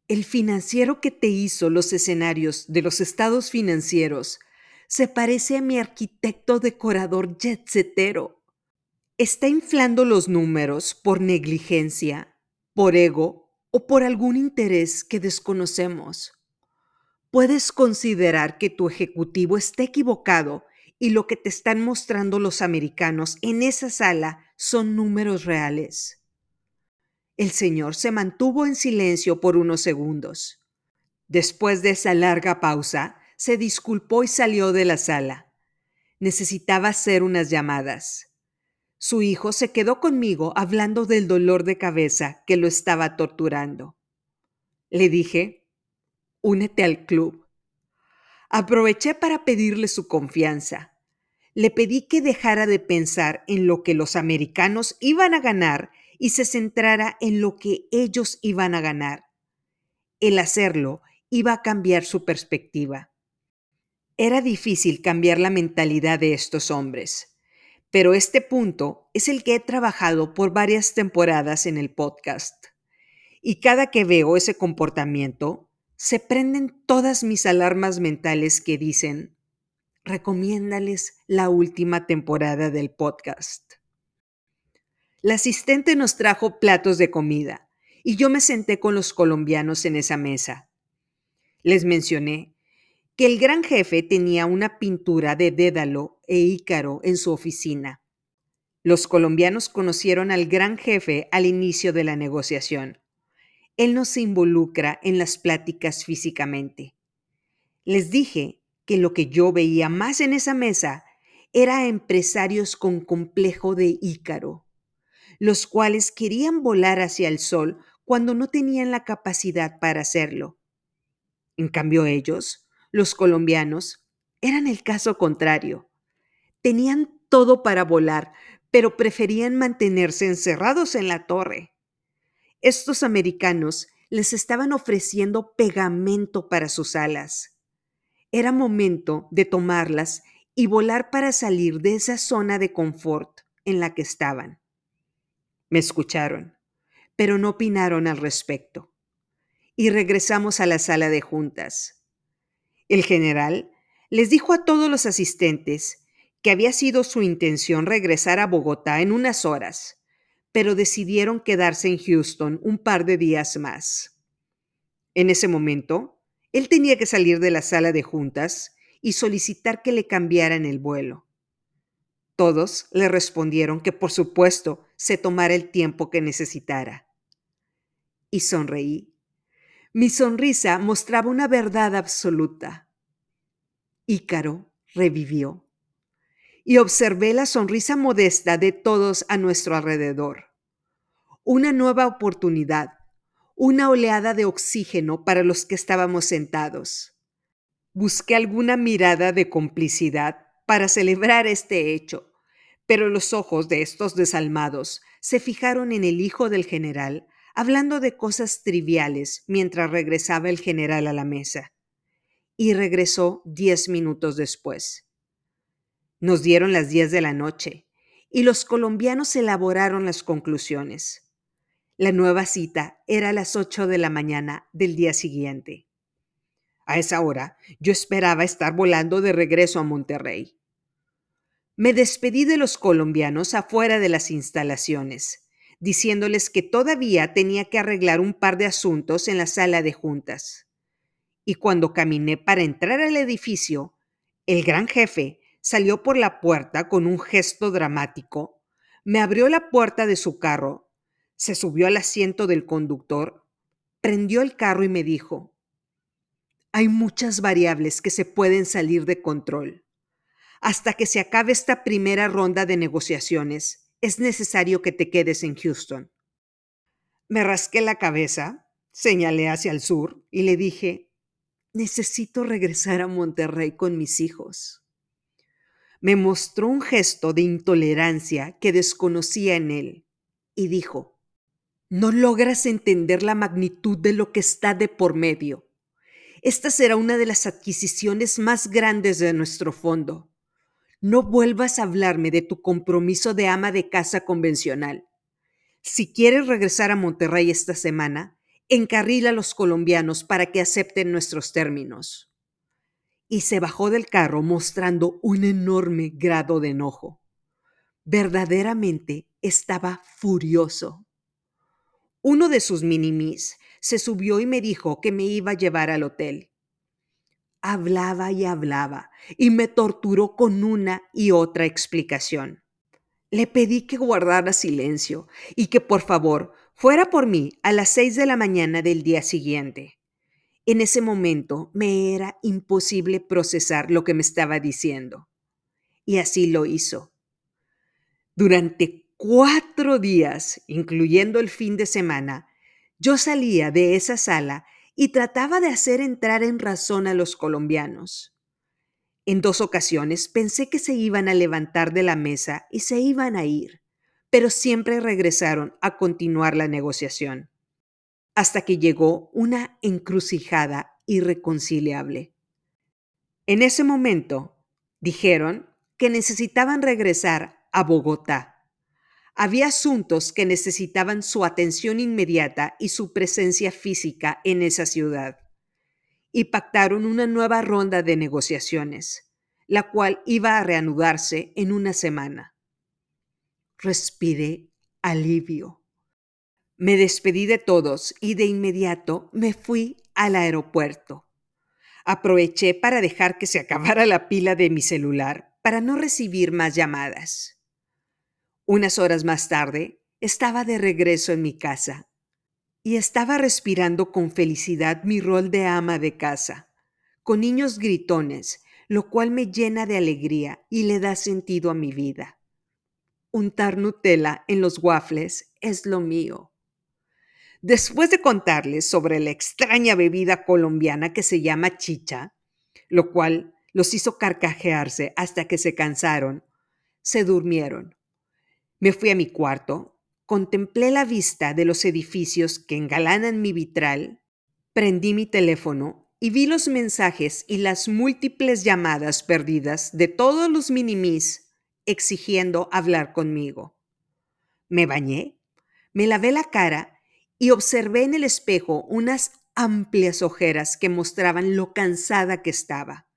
el financiero que te hizo los escenarios de los estados financieros se parece a mi arquitecto decorador jetsetero. Está inflando los números por negligencia, por ego o por algún interés que desconocemos. Puedes considerar que tu ejecutivo está equivocado y lo que te están mostrando los americanos en esa sala son números reales. El señor se mantuvo en silencio por unos segundos. Después de esa larga pausa, se disculpó y salió de la sala. Necesitaba hacer unas llamadas. Su hijo se quedó conmigo hablando del dolor de cabeza que lo estaba torturando. Le dije, únete al club. Aproveché para pedirle su confianza le pedí que dejara de pensar en lo que los americanos iban a ganar y se centrara en lo que ellos iban a ganar. El hacerlo iba a cambiar su perspectiva. Era difícil cambiar la mentalidad de estos hombres, pero este punto es el que he trabajado por varias temporadas en el podcast. Y cada que veo ese comportamiento, se prenden todas mis alarmas mentales que dicen, recomiéndales la última temporada del podcast. La asistente nos trajo platos de comida y yo me senté con los colombianos en esa mesa. Les mencioné que el gran jefe tenía una pintura de Dédalo e Ícaro en su oficina. Los colombianos conocieron al gran jefe al inicio de la negociación. Él no se involucra en las pláticas físicamente. Les dije que lo que yo veía más en esa mesa era empresarios con complejo de Ícaro, los cuales querían volar hacia el sol cuando no tenían la capacidad para hacerlo. En cambio ellos, los colombianos, eran el caso contrario. Tenían todo para volar, pero preferían mantenerse encerrados en la torre. Estos americanos les estaban ofreciendo pegamento para sus alas. Era momento de tomarlas y volar para salir de esa zona de confort en la que estaban. Me escucharon, pero no opinaron al respecto. Y regresamos a la sala de juntas. El general les dijo a todos los asistentes que había sido su intención regresar a Bogotá en unas horas, pero decidieron quedarse en Houston un par de días más. En ese momento, él tenía que salir de la sala de juntas y solicitar que le cambiaran el vuelo. Todos le respondieron que por supuesto se tomara el tiempo que necesitara. Y sonreí. Mi sonrisa mostraba una verdad absoluta. Ícaro revivió. Y observé la sonrisa modesta de todos a nuestro alrededor. Una nueva oportunidad, una oleada de oxígeno para los que estábamos sentados. Busqué alguna mirada de complicidad para celebrar este hecho, pero los ojos de estos desalmados se fijaron en el hijo del general, hablando de cosas triviales mientras regresaba el general a la mesa. Y regresó diez minutos después. Nos dieron las diez de la noche y los colombianos elaboraron las conclusiones. La nueva cita era a las ocho de la mañana del día siguiente. A esa hora yo esperaba estar volando de regreso a Monterrey. Me despedí de los colombianos afuera de las instalaciones, diciéndoles que todavía tenía que arreglar un par de asuntos en la sala de juntas. Y cuando caminé para entrar al edificio, el gran jefe salió por la puerta con un gesto dramático, me abrió la puerta de su carro, se subió al asiento del conductor, prendió el carro y me dijo, hay muchas variables que se pueden salir de control. Hasta que se acabe esta primera ronda de negociaciones, es necesario que te quedes en Houston. Me rasqué la cabeza, señalé hacia el sur y le dije, necesito regresar a Monterrey con mis hijos. Me mostró un gesto de intolerancia que desconocía en él y dijo, no logras entender la magnitud de lo que está de por medio. Esta será una de las adquisiciones más grandes de nuestro fondo no vuelvas a hablarme de tu compromiso de ama de casa convencional. Si quieres regresar a Monterrey esta semana, encarrila a los colombianos para que acepten nuestros términos. Y se bajó del carro mostrando un enorme grado de enojo. Verdaderamente estaba furioso. Uno de sus minimis se subió y me dijo que me iba a llevar al hotel hablaba y hablaba y me torturó con una y otra explicación. Le pedí que guardara silencio y que por favor fuera por mí a las seis de la mañana del día siguiente. En ese momento me era imposible procesar lo que me estaba diciendo. Y así lo hizo. Durante cuatro días, incluyendo el fin de semana, yo salía de esa sala y trataba de hacer entrar en razón a los colombianos. En dos ocasiones pensé que se iban a levantar de la mesa y se iban a ir, pero siempre regresaron a continuar la negociación, hasta que llegó una encrucijada irreconciliable. En ese momento, dijeron que necesitaban regresar a Bogotá había asuntos que necesitaban su atención inmediata y su presencia física en esa ciudad. Y pactaron una nueva ronda de negociaciones, la cual iba a reanudarse en una semana. Respiré alivio. Me despedí de todos y de inmediato me fui al aeropuerto. Aproveché para dejar que se acabara la pila de mi celular para no recibir más llamadas. Unas horas más tarde, estaba de regreso en mi casa y estaba respirando con felicidad mi rol de ama de casa, con niños gritones, lo cual me llena de alegría y le da sentido a mi vida. Untar Nutella en los waffles es lo mío. Después de contarles sobre la extraña bebida colombiana que se llama chicha, lo cual los hizo carcajearse hasta que se cansaron, se durmieron me fui a mi cuarto, contemplé la vista de los edificios que engalanan mi vitral, prendí mi teléfono y vi los mensajes y las múltiples llamadas perdidas de todos los minimis exigiendo hablar conmigo. Me bañé, me lavé la cara y observé en el espejo unas amplias ojeras que mostraban lo cansada que estaba.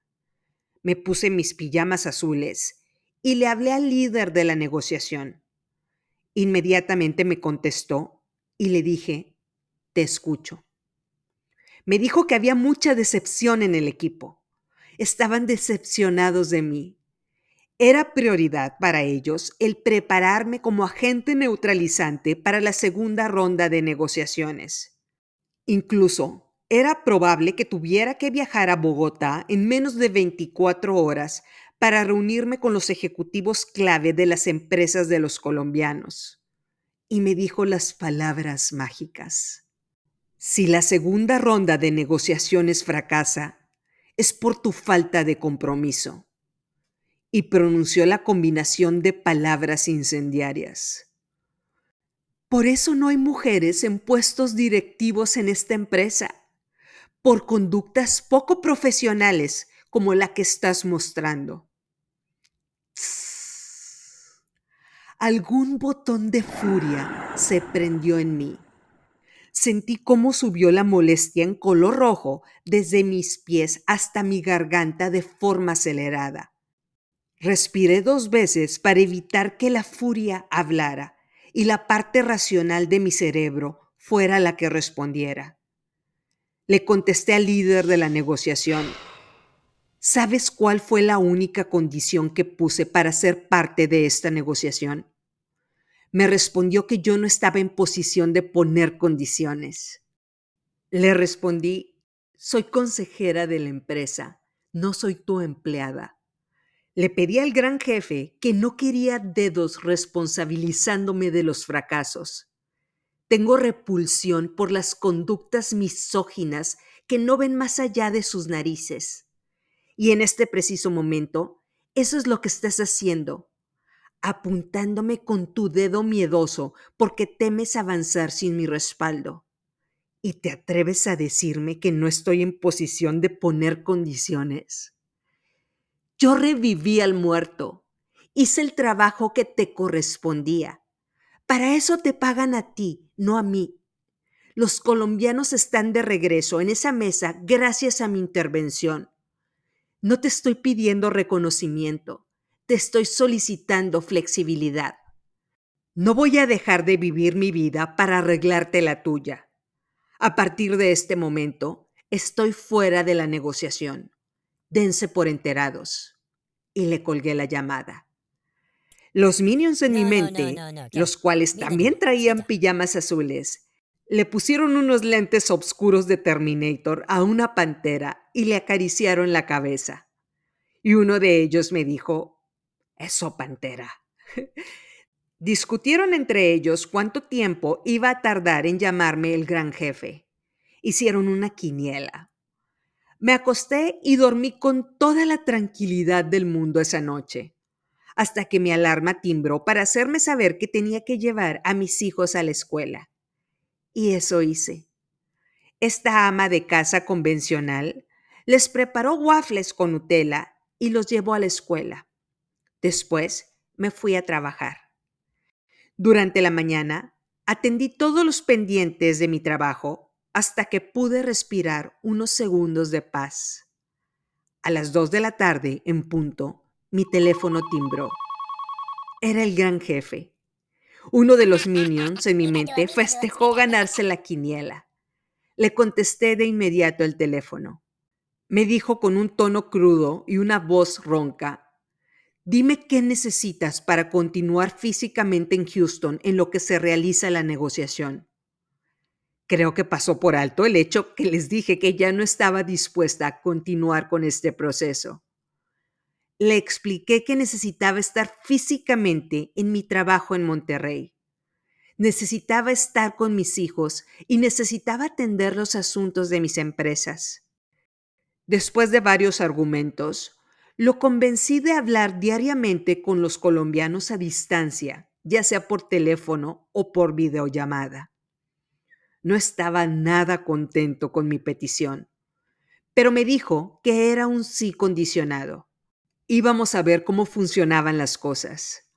Me puse mis pijamas azules y le hablé al líder de la negociación. Inmediatamente me contestó y le dije, te escucho. Me dijo que había mucha decepción en el equipo. Estaban decepcionados de mí. Era prioridad para ellos el prepararme como agente neutralizante para la segunda ronda de negociaciones. Incluso Era probable que tuviera que viajar a Bogotá en menos de 24 horas para reunirme con los ejecutivos clave de las empresas de los colombianos. Y me dijo las palabras mágicas. Si la segunda ronda de negociaciones fracasa, es por tu falta de compromiso. Y pronunció la combinación de palabras incendiarias. Por eso no hay mujeres en puestos directivos en esta empresa, por conductas poco profesionales como la que estás mostrando. Algún botón de furia se prendió en mí. Sentí cómo subió la molestia en color rojo desde mis pies hasta mi garganta de forma acelerada. Respiré dos veces para evitar que la furia hablara y la parte racional de mi cerebro fuera la que respondiera. Le contesté al líder de la negociación. ¿Sabes cuál fue la única condición que puse para ser parte de esta negociación? me respondió que yo no estaba en posición de poner condiciones. Le respondí, soy consejera de la empresa, no soy tu empleada. Le pedí al gran jefe que no quería dedos responsabilizándome de los fracasos. Tengo repulsión por las conductas misóginas que no ven más allá de sus narices. Y en este preciso momento, eso es lo que estás haciendo, apuntándome con tu dedo miedoso porque temes avanzar sin mi respaldo. ¿Y te atreves a decirme que no estoy en posición de poner condiciones? Yo reviví al muerto, hice el trabajo que te correspondía. Para eso te pagan a ti, no a mí. Los colombianos están de regreso en esa mesa gracias a mi intervención. No te estoy pidiendo reconocimiento te estoy solicitando flexibilidad. No voy a dejar de vivir mi vida para arreglarte la tuya. A partir de este momento, estoy fuera de la negociación. Dense por enterados. Y le colgué la llamada. Los minions en mi mente, los cuales también traían pijamas azules, le pusieron unos lentes oscuros de Terminator a una pantera y le acariciaron la cabeza. Y uno de ellos me dijo, eso, Pantera. Discutieron entre ellos cuánto tiempo iba a tardar en llamarme el gran jefe. Hicieron una quiniela. Me acosté y dormí con toda la tranquilidad del mundo esa noche, hasta que mi alarma timbró para hacerme saber que tenía que llevar a mis hijos a la escuela. Y eso hice. Esta ama de casa convencional les preparó waffles con Nutella y los llevó a la escuela. Después me fui a trabajar. Durante la mañana atendí todos los pendientes de mi trabajo hasta que pude respirar unos segundos de paz. A las dos de la tarde, en punto, mi teléfono timbró. Era el gran jefe. Uno de los minions en mi mente festejó ganarse la quiniela. Le contesté de inmediato el teléfono. Me dijo con un tono crudo y una voz ronca Dime qué necesitas para continuar físicamente en Houston en lo que se realiza la negociación. Creo que pasó por alto el hecho que les dije que ya no estaba dispuesta a continuar con este proceso. Le expliqué que necesitaba estar físicamente en mi trabajo en Monterrey. Necesitaba estar con mis hijos y necesitaba atender los asuntos de mis empresas. Después de varios argumentos, lo convencí de hablar diariamente con los colombianos a distancia, ya sea por teléfono o por videollamada. No estaba nada contento con mi petición, pero me dijo que era un sí condicionado. Íbamos a ver cómo funcionaban las cosas.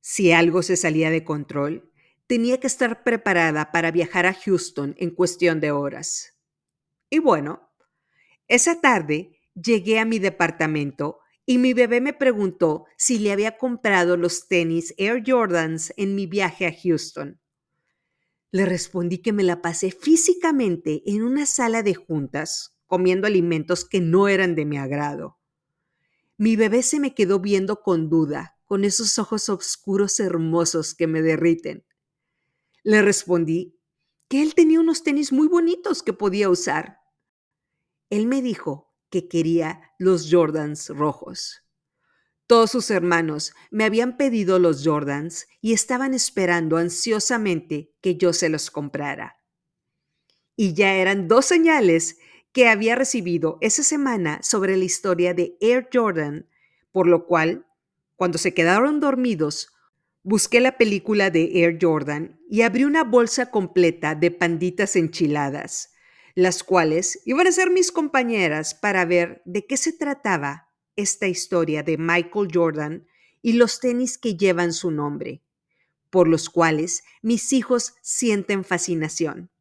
Si algo se salía de control, tenía que estar preparada para viajar a Houston en cuestión de horas. Y bueno, esa tarde Llegué a mi departamento y mi bebé me preguntó si le había comprado los tenis Air Jordans en mi viaje a Houston. Le respondí que me la pasé físicamente en una sala de juntas, comiendo alimentos que no eran de mi agrado. Mi bebé se me quedó viendo con duda, con esos ojos oscuros hermosos que me derriten. Le respondí que él tenía unos tenis muy bonitos que podía usar él me dijo que quería los Jordans rojos. Todos sus hermanos me habían pedido los Jordans y estaban esperando ansiosamente que yo se los comprara. Y ya eran dos señales que había recibido esa semana sobre la historia de Air Jordan, por lo cual, cuando se quedaron dormidos, busqué la película de Air Jordan y abrí una bolsa completa de panditas enchiladas, las cuales iban a ser mis compañeras para ver de qué se trataba esta historia de Michael Jordan y los tenis que llevan su nombre, por los cuales mis hijos sienten fascinación.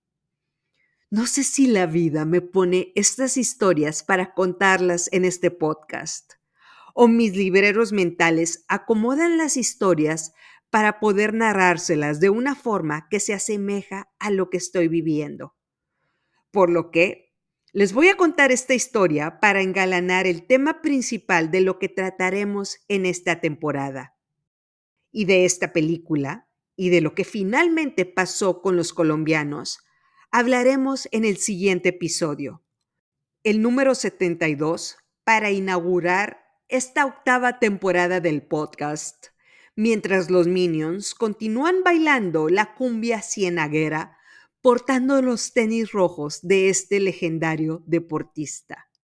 No sé si la vida me pone estas historias para contarlas en este podcast, o mis libreros mentales acomodan las historias para poder narrárselas de una forma que se asemeja a lo que estoy viviendo. Por lo que les voy a contar esta historia para engalanar el tema principal de lo que trataremos en esta temporada. Y de esta película, y de lo que finalmente pasó con los colombianos, hablaremos en el siguiente episodio, el número 72, para inaugurar esta octava temporada del podcast, mientras los Minions continúan bailando la cumbia cienaguera portando los tenis rojos de este legendario deportista.